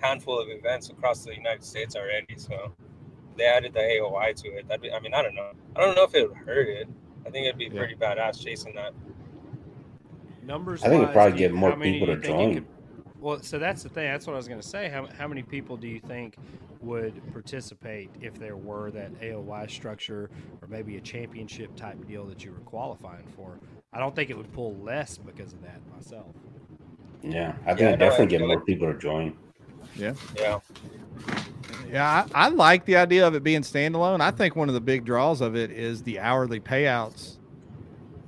handful of events across the United States already, so they added the AOY to it. That'd be, I mean, I don't know. I don't know if it would hurt it. I think it'd be yeah. pretty badass chasing that. Numbers. I think it'd probably get more people to join. Well, so that's the thing. That's what I was going to say. How, how many people do you think would participate if there were that AOY structure or maybe a championship type deal that you were qualifying for? I don't think it would pull less because of that myself. Yeah, I think yeah, definitely get more people to join. Yeah. Yeah. Yeah, I, I, like the idea of it being standalone. I think one of the big draws of it is the hourly payouts.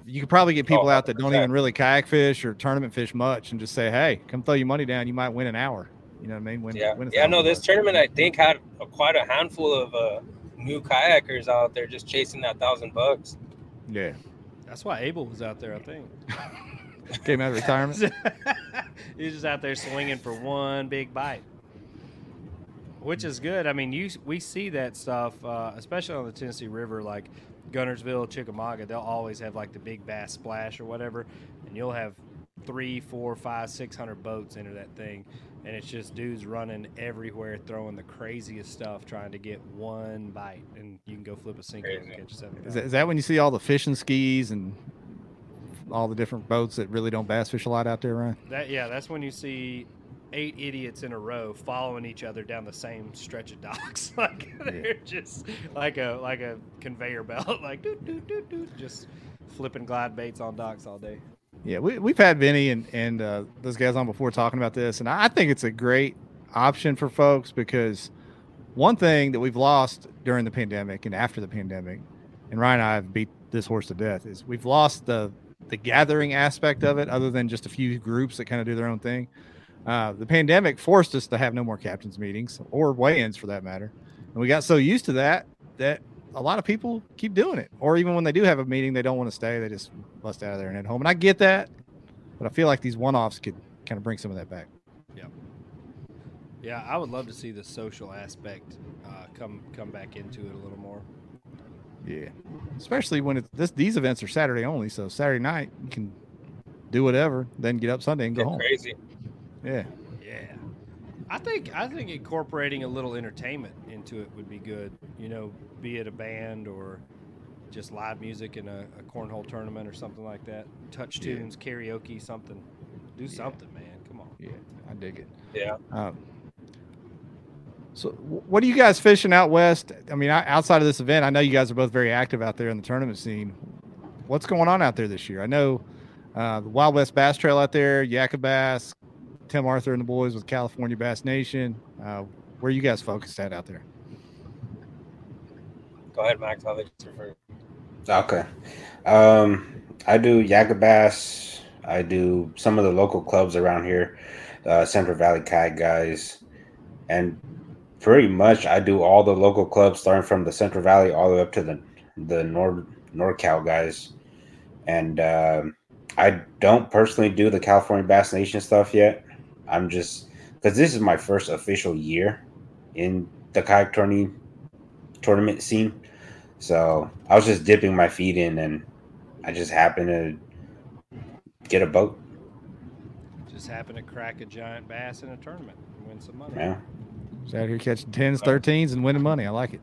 You could probably get people oh, out that don't even really kayak fish or tournament fish much and just say, hey, come throw your money down. You might win an hour. You know what I mean? Win, yeah. Win yeah, no, this tournament, I think, had a, quite a handful of uh, new kayakers out there just chasing that thousand bucks. Yeah. That's why Abel was out there, I think. Came out of retirement. He's just out there swinging for one big bite, which is good. I mean, you we see that stuff, uh, especially on the Tennessee River, like Guntersville, Chickamauga. They'll always have like the big bass splash or whatever, and you'll have three, four, five, six hundred boats enter that thing, and it's just dudes running everywhere, throwing the craziest stuff, trying to get one bite, and you can go flip a sinker and catch seven. Is that, is that when you see all the fishing skis and all the different boats that really don't bass fish a lot out there, Ryan? That yeah, that's when you see eight idiots in a row following each other down the same stretch of docks. like they're yeah. just like a like a conveyor belt, like doo, doo, doo, doo, just flipping glide baits on docks all day. Yeah, we we've had Vinny and and uh, those guys on before talking about this, and I think it's a great option for folks because one thing that we've lost during the pandemic and after the pandemic, and Ryan and I have beat this horse to death, is we've lost the the gathering aspect of it, other than just a few groups that kind of do their own thing. Uh, the pandemic forced us to have no more captains meetings or weigh-ins for that matter, and we got so used to that that a lot of people keep doing it. Or even when they do have a meeting, they don't want to stay; they just bust out of there and head home. And I get that, but I feel like these one-offs could kind of bring some of that back. Yeah, yeah, I would love to see the social aspect uh, come come back into it a little more. Yeah, especially when it's this. These events are Saturday only, so Saturday night you can do whatever, then get up Sunday and go home. Crazy. Yeah. Yeah. I think I think incorporating a little entertainment into it would be good. You know, be it a band or just live music in a, a cornhole tournament or something like that. Touch tunes, yeah. karaoke, something. Do something, yeah. man. Come on. Yeah, I dig it. Yeah. Um, so, what are you guys fishing out west? I mean, outside of this event, I know you guys are both very active out there in the tournament scene. What's going on out there this year? I know uh, the Wild West Bass Trail out there, Yakka Bass, Tim Arthur and the boys with California Bass Nation. Uh, where are you guys focused at out there? Go ahead, Max. I'll let you refer. Okay. Um, I do Yakka Bass. I do some of the local clubs around here, uh, Central Valley Kayak guys, and pretty much I do all the local clubs, starting from the Central Valley all the way up to the the Nord NorCal guys, and uh, I don't personally do the California Bass Nation stuff yet. I'm just because this is my first official year in the kayak tourney tournament scene, so I was just dipping my feet in, and I just happened to get a boat. Just happened to crack a giant bass in a tournament and win some money. Yeah. Just out here catching tens, thirteens, and winning money. I like it.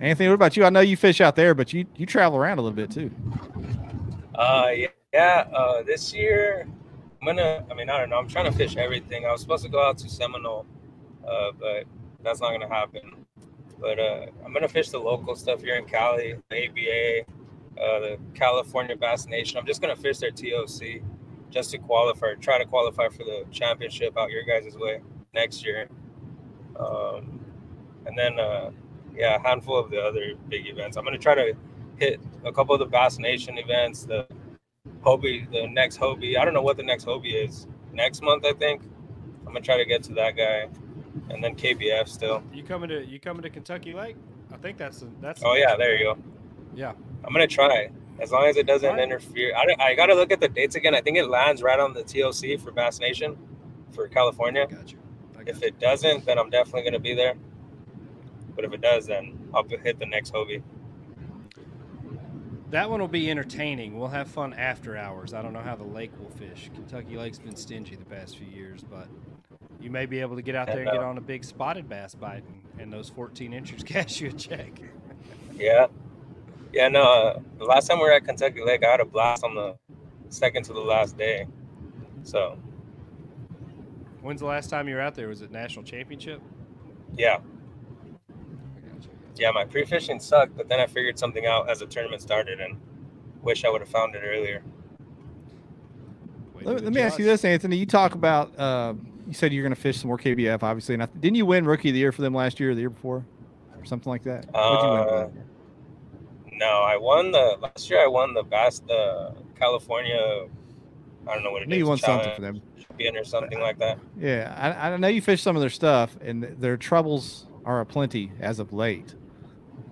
Anthony, what about you? I know you fish out there, but you you travel around a little bit too. Uh, yeah. Uh, this year, I'm gonna. I mean, I don't know. I'm trying to fish everything. I was supposed to go out to Seminole, uh, but that's not gonna happen. But uh, I'm gonna fish the local stuff here in Cali, the ABA, uh, the California Bass Nation. I'm just gonna fish their TOC just to qualify, try to qualify for the championship out your guys' way next year. Um, and then, uh, yeah, a handful of the other big events. I'm gonna try to hit a couple of the Bass Nation events, the Hobie, the next Hobie. I don't know what the next Hobie is. Next month, I think. I'm gonna try to get to that guy, and then KBF still. You coming to you coming to Kentucky Lake? I think that's the, that's. the Oh yeah, there you go. Yeah. I'm gonna try as long as it doesn't Alright. interfere. I, I gotta look at the dates again. I think it lands right on the TLC for Bass Nation for California. Got you. I got If it doesn't, then I'm definitely gonna be there. But if it does, then I'll hit the next Hobie. That one will be entertaining. We'll have fun after hours. I don't know how the lake will fish. Kentucky Lake's been stingy the past few years, but you may be able to get out there and get on a big spotted bass bite, and, and those 14 inches cash you a check. Yeah, yeah. No, uh, the last time we were at Kentucky Lake, I had a blast on the second to the last day. So When's the last time you were out there? Was it national championship? yeah, I got you, I got you. yeah. My pre-fishing sucked, but then I figured something out as the tournament started, and wish I would have found it earlier. Let, let me ask you this, Anthony. You talk about uh, you said you're going to fish some more KBF, obviously, and I, didn't you win Rookie of the Year for them last year or the year before, or something like that? What'd you win Uh. No, I won the last year. I won the Bass, the California. I don't know what I it knew is. you won something for them. Or something like that. Yeah, I, I know you fish some of their stuff, and their troubles are aplenty as of late.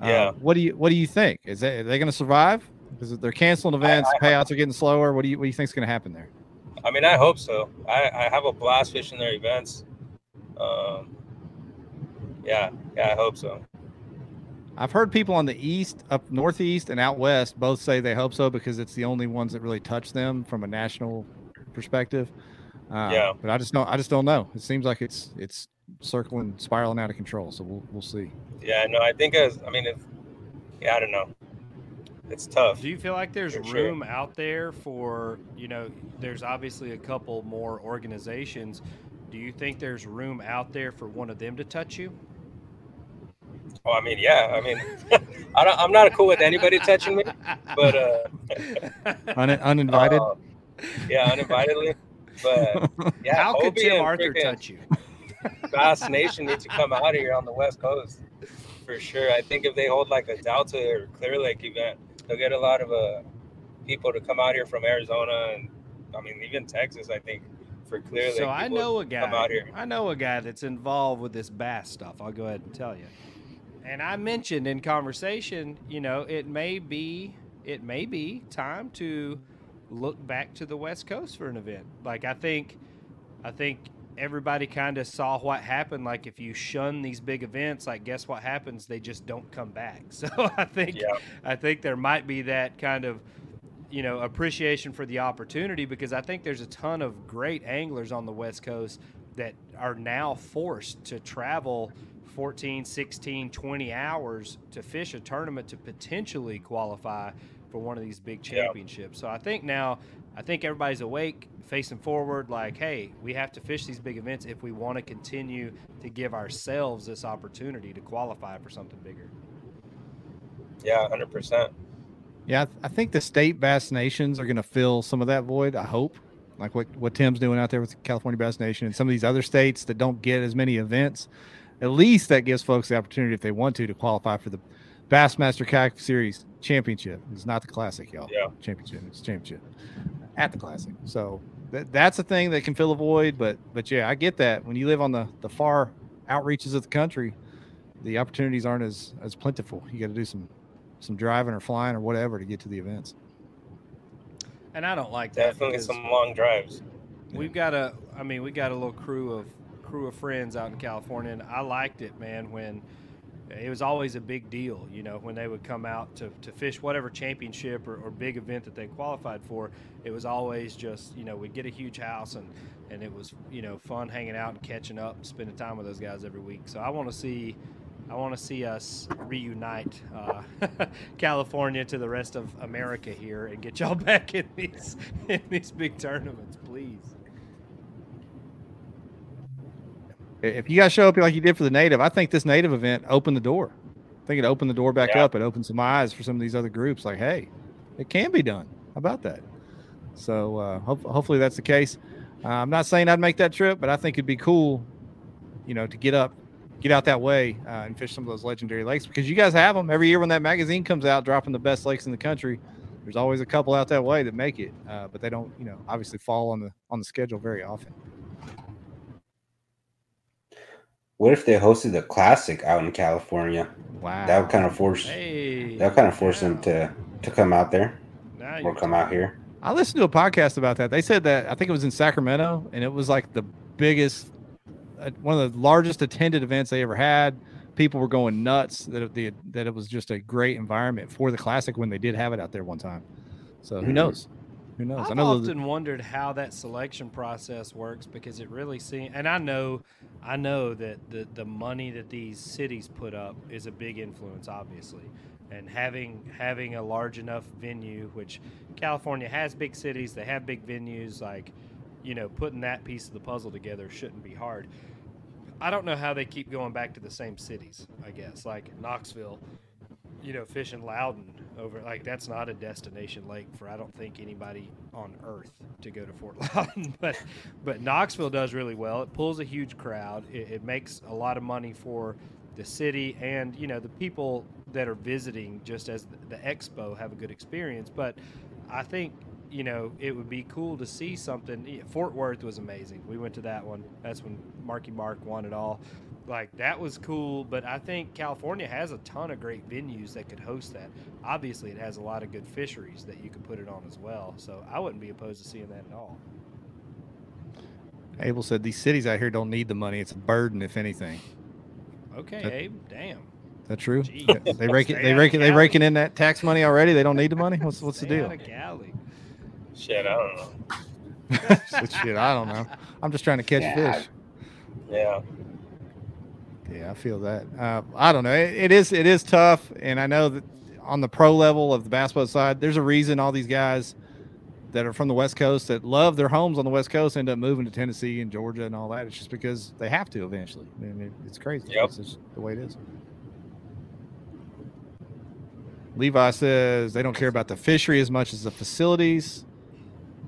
Uh, Yeah. what do you What do you think? Is that, are they going to survive? Because they're canceling events, I- payouts are getting slower. What do you What do you think is going to happen there? I mean, I hope so. I, I have a blast fishing their events. Um, yeah, yeah, I hope so. I've heard people on the east, up northeast, and out west both say they hope so because it's the only ones that really touch them from a national perspective. Uh, Yeah. But I just don't. I just don't know. It seems like it's it's circling, spiraling out of control. So we'll we'll see. Yeah, no, I think as I mean, if yeah, I don't know. It's tough. Do you feel like there's For sure. room out there for, you know, there's obviously a couple more organizations. Do you think there's room out there for one of them to touch you? Oh, I mean, yeah. I mean, I don't, I'm not cool with anybody touching me, but uh, Un- uninvited. uh, yeah, uninvitedly. But yeah, How could Hobie Tim Arthur touch you? Bass Nation need to come out here on the West Coast for sure. I think if they hold like a Delta or Clear Lake event, they'll get a lot of uh, people to come out here from Arizona and I mean even Texas. I think for Clear Lake. So I know a come guy. out here. I know a guy that's involved with this bass stuff. I'll go ahead and tell you. And I mentioned in conversation, you know, it may be it may be time to look back to the West Coast for an event. Like I think I think everybody kind of saw what happened like if you shun these big events, like guess what happens? They just don't come back. So I think Yeah. I think there might be that kind of you know appreciation for the opportunity because I think there's a ton of great anglers on the West Coast that are now forced to travel 14, 16, 20 hours to fish a tournament to potentially qualify for one of these big Yeah. championships. So I think now I think everybody's awake, facing forward like, hey, we have to fish these big events if we want to continue to give ourselves this opportunity to qualify for something bigger. Yeah, hundred percent. Yeah, I, th- I think the state bass nations are going to fill some of that void. I hope, like what what Tim's doing out there with the California Bass Nation and some of these other states that don't get as many events. At least that gives folks the opportunity, if they want to, to qualify for the Bassmaster Kayak Series Championship. It's not the Classic, y'all. Yeah. Championship. It's championship at the Classic. So that, that's a thing that can fill a void. But but yeah, I get that. When you live on the the far outreaches of the country, the opportunities aren't as as plentiful. You got to do some some driving or flying or whatever to get to the events. And I don't like that. Definitely because- some long drives. We've got a, I mean, we got a little crew of crew of friends out in California, and I liked it, man. When it was always a big deal, you know, when they would come out to, to fish whatever championship or, or big event that they qualified for. It was always just, you know, we'd get a huge house, and and it was, you know, fun hanging out and catching up, and spending time with those guys every week. So I want to see. I want to see us reunite uh, California to the rest of America here and get y'all back in these in these big tournaments, please. If you guys show up like you did for the native, I think this native event opened the door. I think it opened the door back Yeah. up. It opened some eyes for some of these other groups. Like, hey, it can be done. How about that? So uh, hope, hopefully that's the case. Uh, I'm not saying I'd make that trip, but I think it'd be cool, you know, to get up, get out that way uh, and fish some of those legendary lakes because you guys have them every year when that magazine comes out, dropping the best lakes in the country. There's always a couple out that way that make it, uh, but they don't, you know, obviously fall on the on the schedule very often. What if they hosted the classic out in California? Wow, That would kind of force Hey, that would kind of force yeah. them to to come out there Now or come out here. I listened to a podcast about that. They said that I think it was in Sacramento, and it was like the biggest, uh, one of the largest attended events they ever had. People were going nuts that it, the, that it was just a great environment for the classic when they did have it out there one time. So who Mhm. knows? Who knows? I've often wondered how that selection process works because it really seems, and I know, I know that the the money that these cities put up is a big influence, obviously, and having having a large enough venue, which California has big cities, they have big venues, like, you know, putting that piece of the puzzle together shouldn't be hard. I don't know how they keep going back to the same cities. I guess like Knoxville, you know, fishing Loudon over like that's not a destination lake for I don't think anybody on earth to go to Fort Loudon. But but Knoxville does really well. It pulls a huge crowd. It, it makes a lot of money for the city and you know the people that are visiting just as the, the expo have a good experience. But I think you know it would be cool to see something. Fort Worth was amazing. We went to that one. That's when Marky Mark won it all like that was cool but i think california has a ton of great venues that could host that obviously it has a lot of good fisheries that you could put it on as well so i wouldn't be opposed to seeing that at all Abel said these cities out here don't need the money. It's a burden, if anything. okay That- abe damn Is that true? Jeez. They rake it. They rake it. They raking in that tax money already. They don't need the money. What's what's the deal? out of Cali. Shit, I don't know. Shit, I don't know. I'm just trying to catch Yeah, fish. Yeah. Yeah, I feel that. Uh, I don't know. It, it is it is tough, and I know that on the pro level of the basketball side, there's a reason all these guys that are from the West Coast that love their homes on the West Coast end up moving to Tennessee and Georgia and all that. It's just because they have to eventually. I mean, it, it's crazy. Yep. It's just the way it is. Levi says they don't care about the fishery as much as the facilities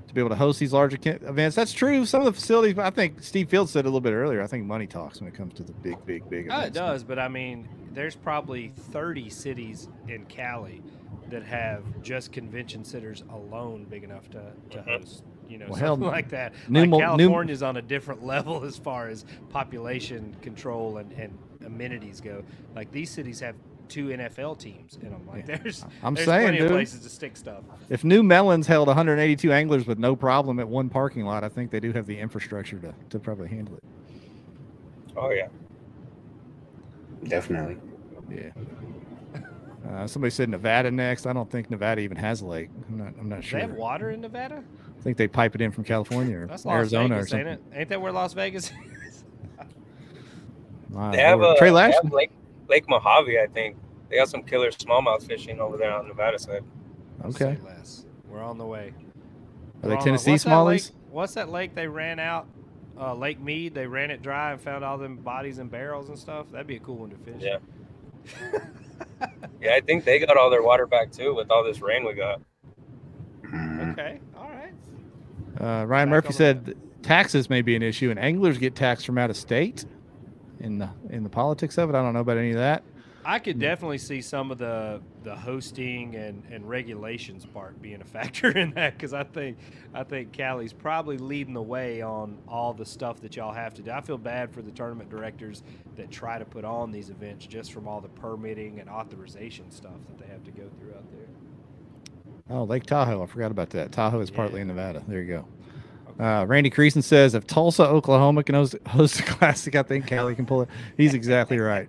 to be able to host these larger events. That's true. Some of the facilities, but I think Steve Fields said a little bit earlier. I think money talks when it comes to the big, big, big Oh, it does, but I mean, there's probably 30 cities in Cali that have just convention centers alone big enough to, to Mhm. host, you know, Well, hell, like that. New like Mo- New- on a different level as far as population control and, and amenities go. Like these cities have two NFL teams in them. Like Yeah. there's, I'm there's saying, plenty dude. of places to stick stuff. If New Melones held 182 anglers with no problem at one parking lot, I think they do have the infrastructure to, to probably handle it. Oh yeah. Definitely. Yeah. Uh, somebody said Nevada next. I don't think Nevada even has a lake. I'm not. I'm not sure. they have water in Nevada? I think they pipe it in from California or That's Arizona Vegas, or something. ain't it? Ain't that where Las Vegas is? My They have a Trey they have Lake Lake Mojave, I think. They got some killer smallmouth fishing over there on Nevada side. Okay. Less. We're on the way. Are We're they on the- Tennessee what's that lake- smallies? What's that lake they ran out? Uh, lake Mead. They ran it dry and found all them bodies and barrels and stuff. That'd be a cool one to fish. Yeah. Yeah, I think they got all their water back too with all this rain we got. Mhm. Okay. All right. Uh, Ryan Back Murphy said taxes may be an issue, and anglers get taxed from out of state. In the in the politics of it, I don't know about any of that. I could definitely see some of the the hosting and, and regulations part being a factor in that because I think I think Cali's probably leading the way on all the stuff that y'all have to do. I feel bad for the tournament directors that try to put on these events just from all the permitting and authorization stuff that they have to go through out there. Oh, Lake Tahoe. I forgot about that. Tahoe is partly in Nevada. There you go. Uh, Randy Creason says if Tulsa, Oklahoma can host, host a classic, I think Cali can pull it. He's exactly right.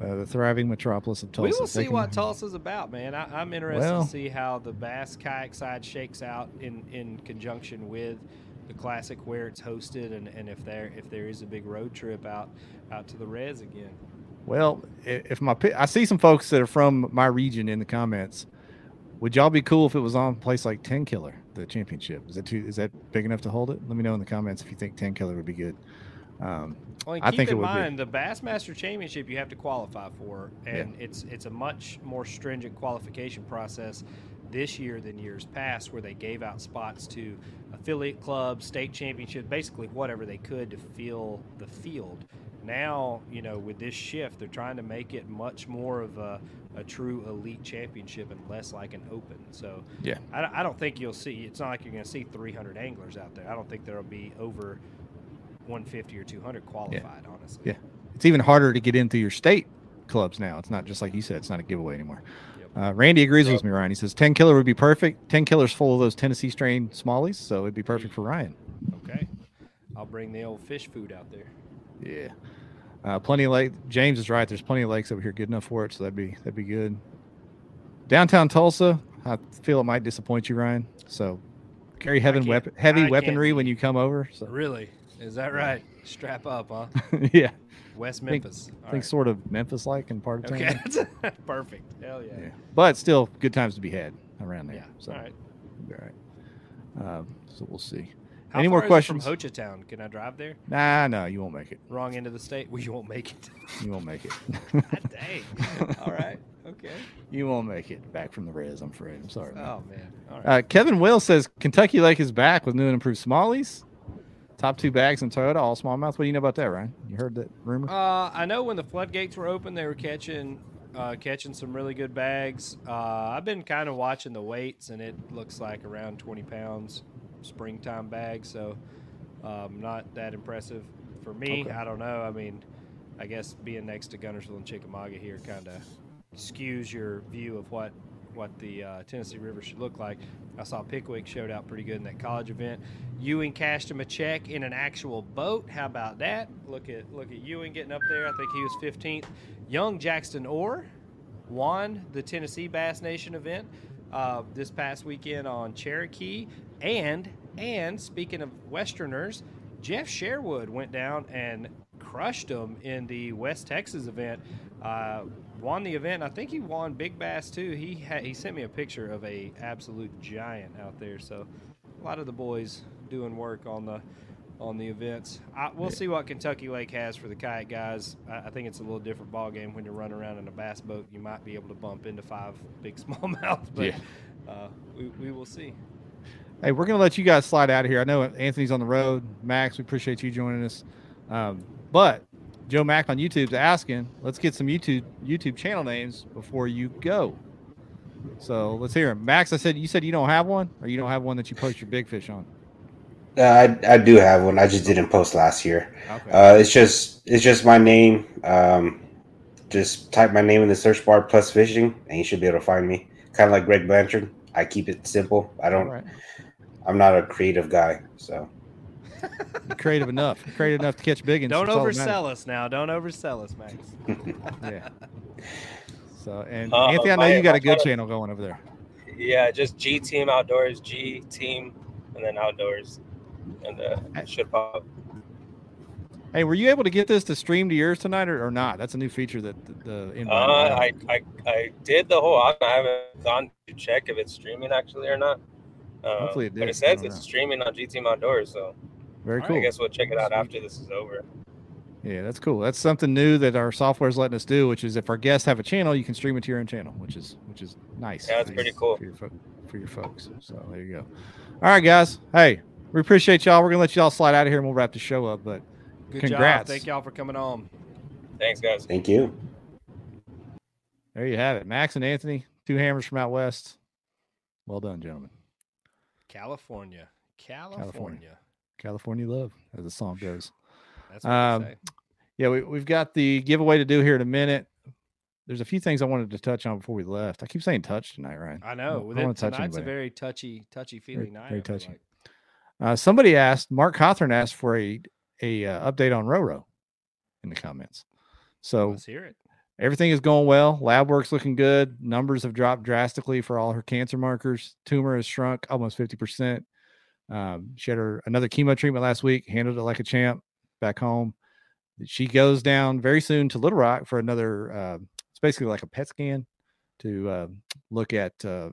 Uh, the thriving metropolis of Tulsa. we will see can- what Tulsa's about, man. I, I'm interested Well- to see how the Bass kayak side shakes out in, in conjunction with the classic where it's hosted, and, and if there if there is a big road trip out out to the Res again. Well, if my I see some folks that are from my region in the comments. Would y'all be cool if it was on a place like Tenkiller, the championship? Is that too? Is that big enough to hold it? Let me know in the comments if you think Tenkiller would be good. Um, Well, I keep think it in would be. mind the Bassmaster Championship you have to qualify for, and it's it's a much more stringent qualification process this year than years past, where they gave out spots to affiliate clubs, state championships, basically whatever they could to fill the field. Now, you know, with this shift, they're trying to make it much more of a, a true elite championship and less like an open. So, Yeah. I, I don't think you'll see. It's not like you're going to see 300 anglers out there. I don't think there'll be over 150 or 200 qualified. Honestly, Yeah. it's even harder to get into your state clubs now. It's not just like you said; it's not a giveaway anymore. Yep. Uh, Randy agrees with me, Ryan. He says Tenkiller would be perfect. Tenkiller's full of those Tennessee strain smallies, so it'd be perfect for Ryan. Okay. I'll bring the old fish food out there. Yeah. Uh, plenty of lake. James is right. There's plenty of lakes over here good enough for it, so that'd be that'd be good. Downtown Tulsa, I feel it might disappoint you, Ryan. So carry heavy weapon, heavy weaponry when you come over. So Really? Is that right? Strap up, huh? yeah, West Memphis. I All think right. sort of Memphis like in part of town. Okay. Perfect. Hell yeah. Yeah. But still, good times to be had around there. Yeah. So all right. All right. Um, so we'll see. How Any more questions? from Hochatown? Can I drive there? Nah, no, you won't make it. Wrong end of the state? Well, you won't make it. You won't make it. Dang. All right. Okay. you won't make it. Back from the res, I'm afraid. I'm sorry. man. Oh man. All right. Uh, Kevin Will says Kentucky Lake is back with new and improved smallies. Top two bags in Toyota, all smallmouth. What do you know about that, Ryan? You heard that rumor? Uh, I know when the floodgates were open, they were catching uh, catching some really good bags. Uh, I've been kind of watching the weights, and it looks like around 20 pounds springtime bag. So um, not that impressive for me. Okay. I don't know. I mean, I guess being next to Guntersville and Chickamauga here kind of skews your view of what what the uh, Tennessee River should look like. I saw Pickwick showed out pretty good in that college event. Ewing cashed him a check in an actual boat. How about that? Look at look at Ewing getting up there. I think he was 15th. Young Jackson Orr won the Tennessee Bass Nation event uh, this past weekend on Cherokee. And and speaking of Westerners, Jeff Sherwood went down and crushed them in the West Texas event. Uh, won the event. I think he won Big Bass too. He had, he sent me a picture of a absolute giant out there. So a lot of the boys doing work on the on the events. I, we'll see what Kentucky Lake has for the kayak guys. I, I think it's a little different ball game when you're running around in a bass boat. You might be able to bump into five big smallmouth, but Yeah. uh, we, we will see. Hey, we're gonna let you guys slide out of here. I know Anthony's on the road. Max, we appreciate you joining us. Um, but Joe Mack on YouTube's asking, let's get some YouTube YouTube channel names before you go. So let's hear him. Max, I said you said you don't have one, or you don't have one that you post your big fish on. Uh, I, I do have one. I just didn't post last year. Okay. Uh, it's just it's just my name. Um, just type my name in the search bar plus fishing, and you should be able to find me. Kind of like Greg Blanchard. I keep it simple. I don't. Right. I'm not a creative guy, so creative enough. Creative enough to catch big. And don't oversell us now. Don't oversell us, Max. Yeah. So and Uh, Anthony, I know my- you got a good photo- channel going over there. Yeah, just G Team Outdoors, G Team, and then Outdoors, and uh, it should pop. up. Hey, were you able to get this to stream to yours tonight or, or not? That's a new feature that the, the invite. Uh, I, I I did the whole. I haven't gone to check if it's streaming actually or not. Uh, Hopefully it But it says it's know. streaming on G Team Outdoors, so Very All cool. I guess we'll check it out Sweet. after this is over. Yeah, that's cool. That's something new that our software is letting us do, which is if our guests have a channel, you can stream it to your own channel, which is which is nice. Yeah, that's for pretty cool. for your, fo- for your folks. So there you go. All right, guys. Hey, we appreciate y'all. We're gonna let y'all slide out of here and we'll wrap the show up. But Good Congrats. job. Thank y'all for coming on. Thanks, guys. thank you. there you have it. Max and Anthony, two hammers from out west. Well done, gentlemen. California. California. California love, as the song goes. That's what Um, say. Yeah, we, we've got the giveaway to do here in a minute. There's a few things I wanted to touch on before we left. I keep saying touch tonight, Ryan. I know. I With don't it, wanna touch tonight's a very touchy, touchy feeling night. very touchy. like. Uh, somebody asked, Mark Cawthorn asked for a a uh, update on Roro in the comments. So Let's hear it. Everything is going well. Lab work's looking good. Numbers have dropped drastically for all her cancer markers. Tumor has shrunk almost fifty percent. Um, she had her another chemo treatment last week. Handled it like a champ. Back home. She goes down very soon to Little Rock for another. Uh, it's basically like a PET scan to uh, look at uh,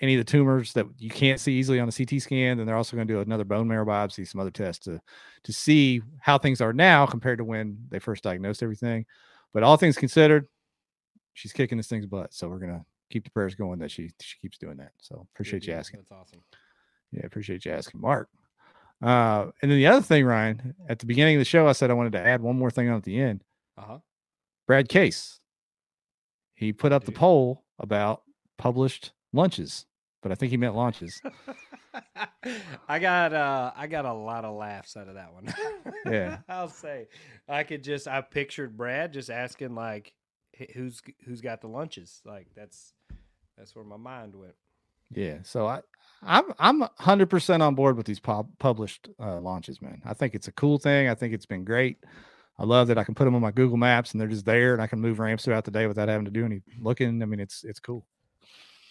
any of the tumors that you can't see easily on a CT scan. Then they're also going to do another bone marrow biopsy, some other tests to to see how things are now compared to when they first diagnosed everything. But all things considered, she's kicking this thing's butt. So we're gonna keep the prayers going that she she keeps doing that. So appreciate Good you asking. That's awesome. Yeah, appreciate you asking, Mark. Uh, and then the other thing, Ryan, at the beginning of the show, I said I wanted to add one more thing on at the end. Uh huh. Brad Case. He put up the poll about published lunches, but I think he meant launches. I got uh I got a lot of laughs out of that one. Yeah. I'll say. I could just I pictured Brad just asking like who's who's got the lunches? Like that's that's where my mind went. Yeah, so I, I'm I'm hundred percent on board with these pub, published uh, launches, man. I think it's a cool thing. I think it's been great. I love that I can put them on my Google Maps and they're just there, and I can move ramps throughout the day without having to do any looking. I mean, it's it's cool.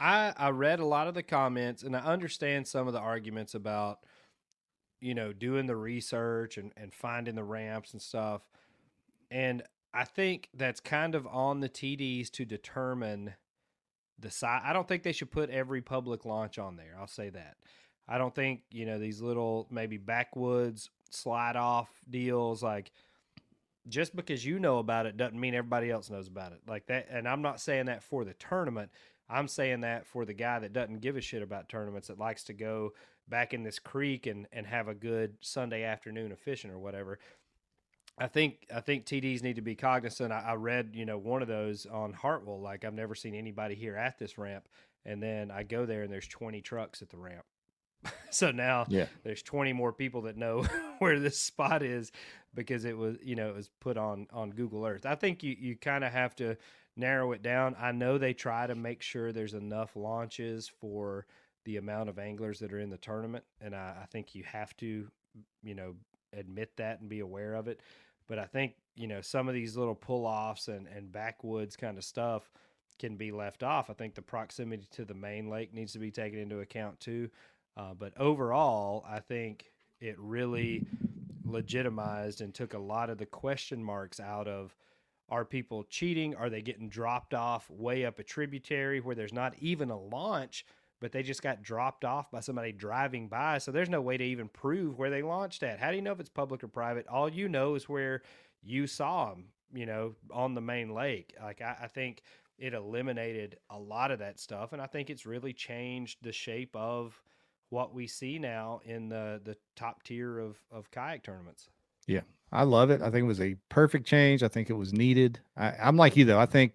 I I read a lot of the comments and I understand some of the arguments about you know doing the research and and finding the ramps and stuff. And I think that's kind of on the TDs to determine the size. I don't think they should put every public launch on there. I'll say that. I don't think, you know, these little maybe backwoods slide off deals like just because you know about it doesn't mean everybody else knows about it. Like that and I'm not saying that for the tournament. I'm saying that for the guy that doesn't give a shit about tournaments that likes to go back in this creek and and have a good Sunday afternoon of fishing or whatever. I think I think TDs need to be cognizant. I, I read you know one of those on Hartwell. Like I've never seen anybody here at this ramp, and then I go there and there's 20 trucks at the ramp. so now Yeah. there's 20 more people that know where this spot is because it was you know it was put on on Google Earth. I think you you kind of have to narrow it down. I know they try to make sure there's enough launches for the amount of anglers that are in the tournament, and I, I think you have to you know admit that and be aware of it. But I think you know some of these little pull offs and and backwoods kind of stuff can be left off. I think the proximity to the main lake needs to be taken into account too. Uh, but overall, I think it really legitimized and took a lot of the question marks out of are people cheating? Are they getting dropped off way up a tributary where there's not even a launch, but they just got dropped off by somebody driving by? So there's no way to even prove where they launched at. How do you know if it's public or private? All you know is where you saw them, you know, on the main lake. Like, I, I think it eliminated a lot of that stuff. And I think it's really changed the shape of what we see now in the, the top tier of, of kayak tournaments. I love it. I think it was a perfect change. I think it was needed. I, I'm like you though. I think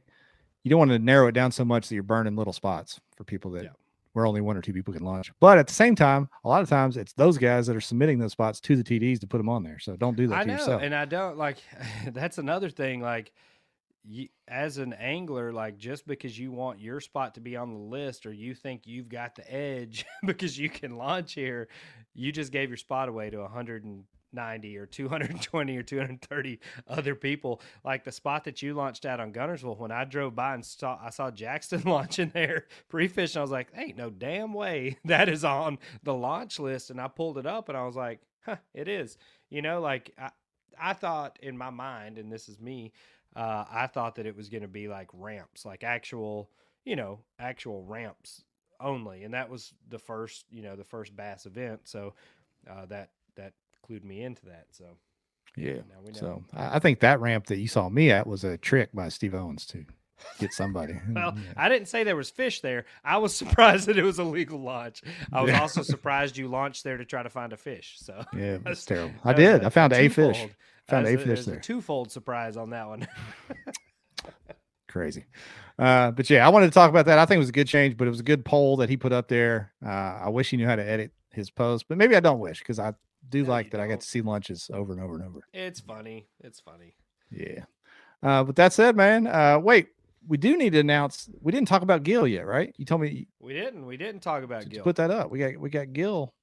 you don't want to narrow it down so much that you're burning little spots for people that Yeah. where only one or two people can launch. But at the same time, a lot of times it's those guys that are submitting those spots to the TDs to put them on there. So don't do that I to know, yourself. and I don't like. that's another thing. Like, you, as an angler, like just because you want your spot to be on the list, or you think you've got the edge because you can launch here, you just gave your spot away to 190 or 220 or 230 other people. Like the spot that you launched out on Guntersville, when I drove by and saw I saw Jackson launching there pre-fishing, I was like, "Ain't no damn way that is on the launch list." And I pulled it up, and I was like, "Huh, it is." You know, like I, I thought in my mind, and this is me, uh, I thought that it was going to be like ramps, like actual, you know, actual ramps only, and that was the first, you know, the first bass event. So uh, that that clued me into that. So yeah. know. So I, think that ramp that you saw me at was a trick by Steve Owens to get somebody. Well, Yeah. I didn't say there was fish there. I was surprised that it was a legal launch. I was Yeah. also surprised you launched there to try to find a fish. So yeah, that's- terrible. I did. I found a fish. Found that's a fish there. twofold surprise on that one. crazy. Uh, but yeah, I wanted to talk about that. I think it was a good change, but it was a good poll that he put up there. Uh, I wish he knew how to edit his post, but maybe I don't wish because I do No, like that I don't. get to see lunches over and over and over. it's funny. It's funny. Yeah. Uh, but that said, man, uh, wait, we do need to announce. We didn't talk about Gill yet, right? You told me We didn't. We didn't talk about to Gill. put that up. We got we got Gill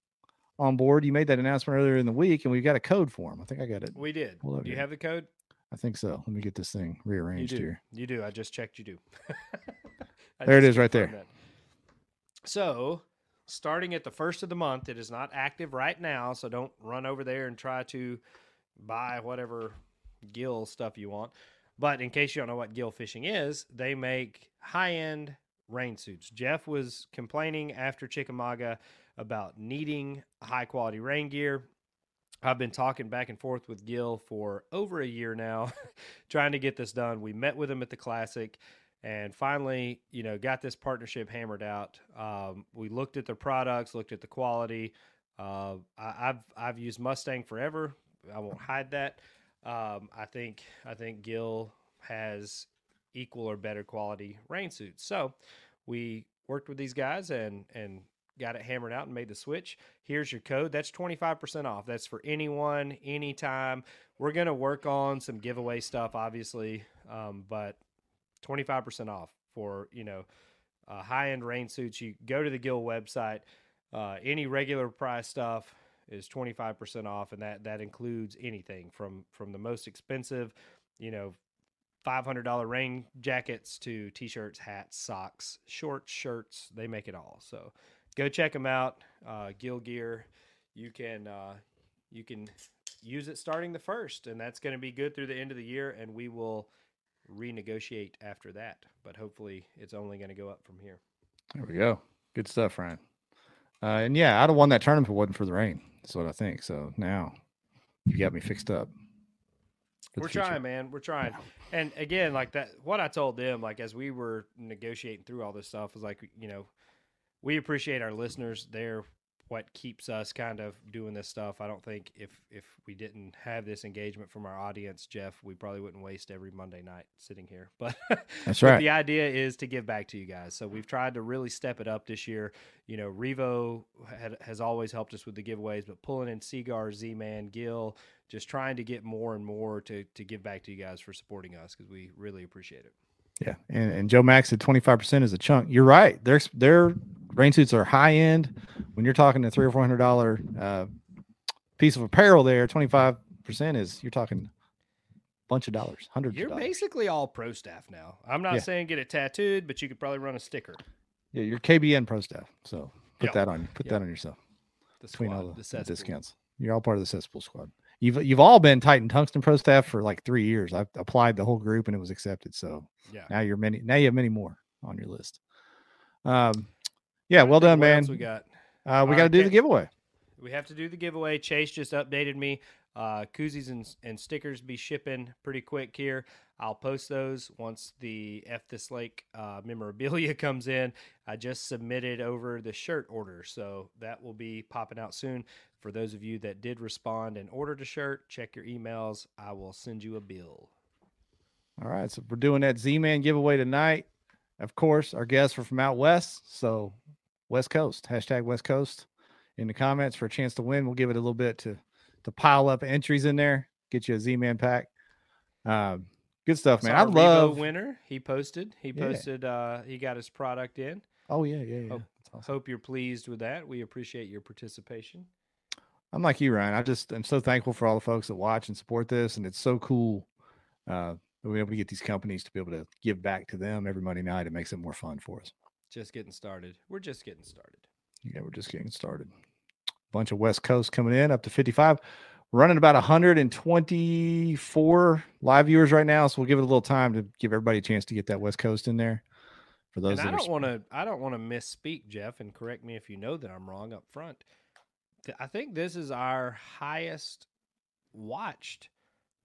on board. You made that announcement earlier in the week, and we've got a code for him. I think I got it. we did. Do you here. have the code? I think so. Let me get this thing rearranged do. here. You do. I just checked. You do. There it is, right there. that. So, starting at the first of the month, it is not active right now. So don't run over there and try to buy whatever Gill stuff you want. But in case you don't know what Gill fishing is, they make high end rain suits. Jeff was complaining after Chickamauga about needing high quality rain gear. I've been talking back and forth with Gill for over a year now, trying to get this done. We met with him at the Classic and finally, you know, got this partnership hammered out. Um, we looked at the products, looked at the quality. Uh, I, have I've used Mustang forever. I won't hide that. Um, I think I think Gill has equal or better quality rain suits. So we worked with these guys and and got it hammered out and made the switch. Here's your code. That's 25% off. That's for anyone, anytime. We're going to work on some giveaway stuff, obviously, um, but 25% off for, you know, uh, high end rain suits. You go to the Gill website. Uh, any regular price stuff is 25% off, and that that includes anything from from the most expensive, you know, $500 rain jackets to t-shirts, hats, socks, shorts, shirts. They make it all. So go check them out. Uh, Gill Gear. You can uh, you can use it starting the first, and that's going to be good through the end of the year. And we will renegotiate after that. But hopefully, it's only going to go up from here. There we go. Good stuff, Ryan. Uh, and yeah, I'd have won that tournament if it wasn't for the rain. That's what I think. So now you got me fixed up. We're trying, man. We're trying. And again, like that, what I told them, like as we were negotiating through all this stuff, was like, you know, we appreciate our listeners. They're what keeps us kind of doing this stuff. I don't think if if we didn't have this engagement from our audience, Jeff, we probably wouldn't waste every Monday night sitting here. But that's right. the idea is to give back to you guys. So we've tried to really step it up this year. You know, Revo had, has always helped us with the giveaways, but pulling in Seaguar, Z Man, Gill, just trying to get more and more to to give back to you guys for supporting us because we really appreciate it. Yeah, and, and Joe Max said twenty five percent is a chunk. You're right. Their their rain suits are high end. When you're talking a three or four hundred dollar uh, piece of apparel, there twenty five percent is you're talking a bunch of dollars, hundreds. You're basically all pro staff now. I'm not yeah. saying get it tattooed, but you could probably run a sticker. Yeah, you're KBN pro staff. So put yep. that on. Put yep. that on yourself. The squad, Between all the, the discounts. You're all part of the cesspool squad. You've you've all been Titan Tungsten Pro staff for like three years. I've applied the whole group and it was accepted. So yeah, now you're many. Now you have many more on your list. Um, yeah, well done, man. we got. Uh, we got to do the giveaway. We have to do the giveaway. Chase just updated me. Uh, koozies and, and stickers be shipping pretty quick here. I'll post those once the F This Lake uh, memorabilia comes in. I just submitted over the shirt order, so that will be popping out soon. For those of you that did respond and ordered a shirt, check your emails. I will send you a bill. All right, so we're doing that Z Man giveaway tonight. Of course, our guests are from out west, so West Coast hashtag West Coast in the comments for a chance to win. We'll give it a little bit to to pile up entries in there, get you a Z Man pack. Um, Good stuff, man. I love winner. He posted. He posted. Yeah. Uh, he got his product in. Oh yeah, yeah, yeah. Hope, awesome. hope you're pleased with that. We appreciate your participation. I'm like you, Ryan. I just I'm so thankful for all the folks that watch and support this, and it's so cool uh, that we're able to get these companies to be able to give back to them every Monday night. It makes it more fun for us. Just getting started. We're just getting started. Yeah, we're just getting started. Bunch of West Coast coming in up to 55 running about 124 live viewers right now, so we'll give it a little time to give everybody a chance to get that West Coast in there. For those, and I don't want to, I don't want to misspeak, Jeff, and correct me if you know that I'm wrong up front. I think this is our highest watched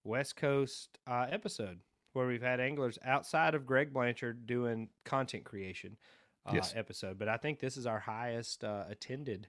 West Coast uh, episode where we've had anglers outside of Greg Blanchard doing content creation uh, yes. episode, but I think this is our highest uh, attended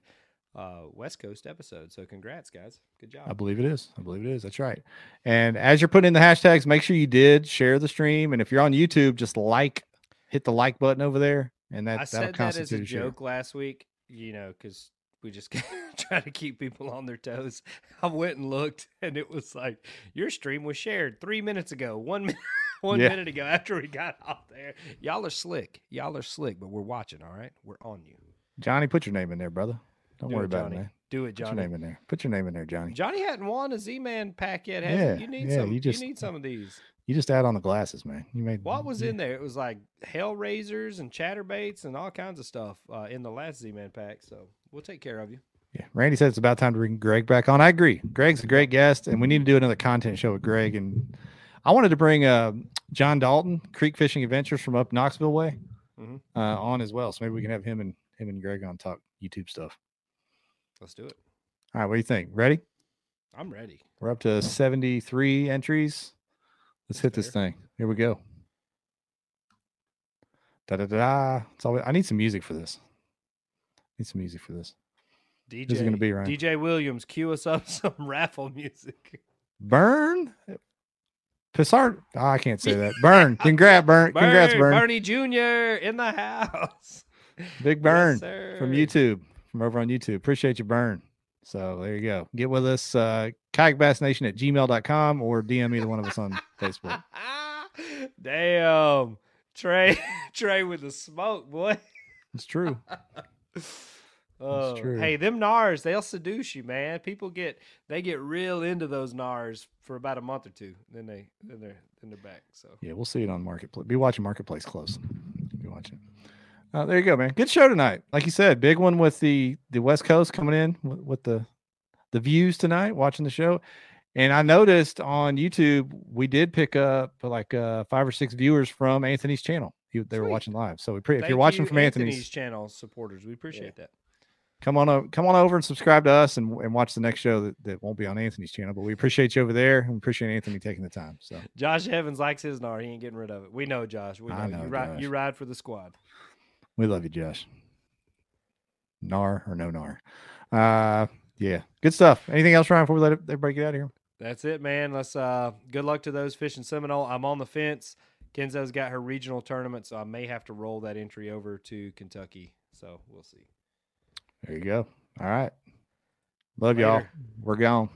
uh, West Coast episode. So congrats, guys. Good job. I believe it is. I believe it is. That's right. And as you're putting in the hashtags, make sure you did share the stream. And if you're on YouTube, just like, hit the like button over there. And that, I said that as a joke last week, you know, because we just try to keep people on their toes. I went and looked, and it was like your stream was shared three minutes ago, one minute, one yeah. minute ago after we got off there. Y'all are slick. Y'all are slick, but we're watching. All right, we're on you. Johnny, put your name in there, brother. Don't Do worry it, about it, man. Do it, Johnny. Put your name in there. Put your name in there, Johnny. Johnny hadn't won a Z-Man pack yet, has yeah, he? You need yeah, some. You, just, you need some of these. You just add on the glasses, man. You made what was yeah. in there? It was like Hellraisers and Chatterbaits and all kinds of stuff uh, in the last Z-Man pack. So we'll take care of you. Yeah, Randy said it's about time to bring Greg back on. I agree. Greg's a great guest, and we need to do another content show with Greg. And I wanted to bring uh, John Dalton, Creek Fishing Adventures from up Knoxville way. Mhm. uh, on as well. So maybe we can have him and him and Greg on talk YouTube stuff. Let's do it. All right, what do you think? Ready? I'm ready. We're up to 73 entries. Let's hit this thing. Here we go. Da da da. It's always, I need some music for this. Need some music for this. DJ, it gonna be, Ryan? DJ Williams, cue us up some raffle music. Burn. Pissart. Oh, I can't say that. Burn. Congrats, Burn. Congrats, Burn. Bernie Jr. in the house. Big Burn sir. from YouTube, from over on YouTube. Appreciate you, Burn. So there you go. Get with us, uh, kayakbassnation at gmail.com or DM either one of us on Facebook. Damn. Trey, Trey with the smoke, boy. It's true. Oh, hey, them NARS, they'll seduce you, man. People get they get real into those NARS for about a month or two. Then they then they're then they're back. So Yeah, we'll see it on Marketplace. Be watching Marketplace close. Be watching. Uh, there you go, man. Good show tonight. Like you said, big one with the the West Coast coming in with, with the the views tonight. Watching the show, and I noticed on YouTube we did pick up like uh, five or six viewers from Anthony's channel. He, they were watching live. So we pre- if you're watching you, from Anthony's, Anthony's channel supporters, we appreciate that. Come on over, come on over and subscribe to us and, and watch the next show that, that won't be on Anthony's channel. But we appreciate you over there and we appreciate Anthony taking the time. So Josh Evans likes his NAR. He ain't getting rid of it. We know, Josh. We know, I know, you ride. You ride for the squad. We love you, Josh. Nar or no nar. Uh yeah. Good stuff. Anything else, Ryan, before we let everybody get out of here? That's it, man. Let's uh good luck to those fishing Seminole. I'm on the fence. Kenzo's got her regional tournament, so I may have to roll that entry over to Kentucky. So we'll see. There you go. All right. Love y'all. We're gone.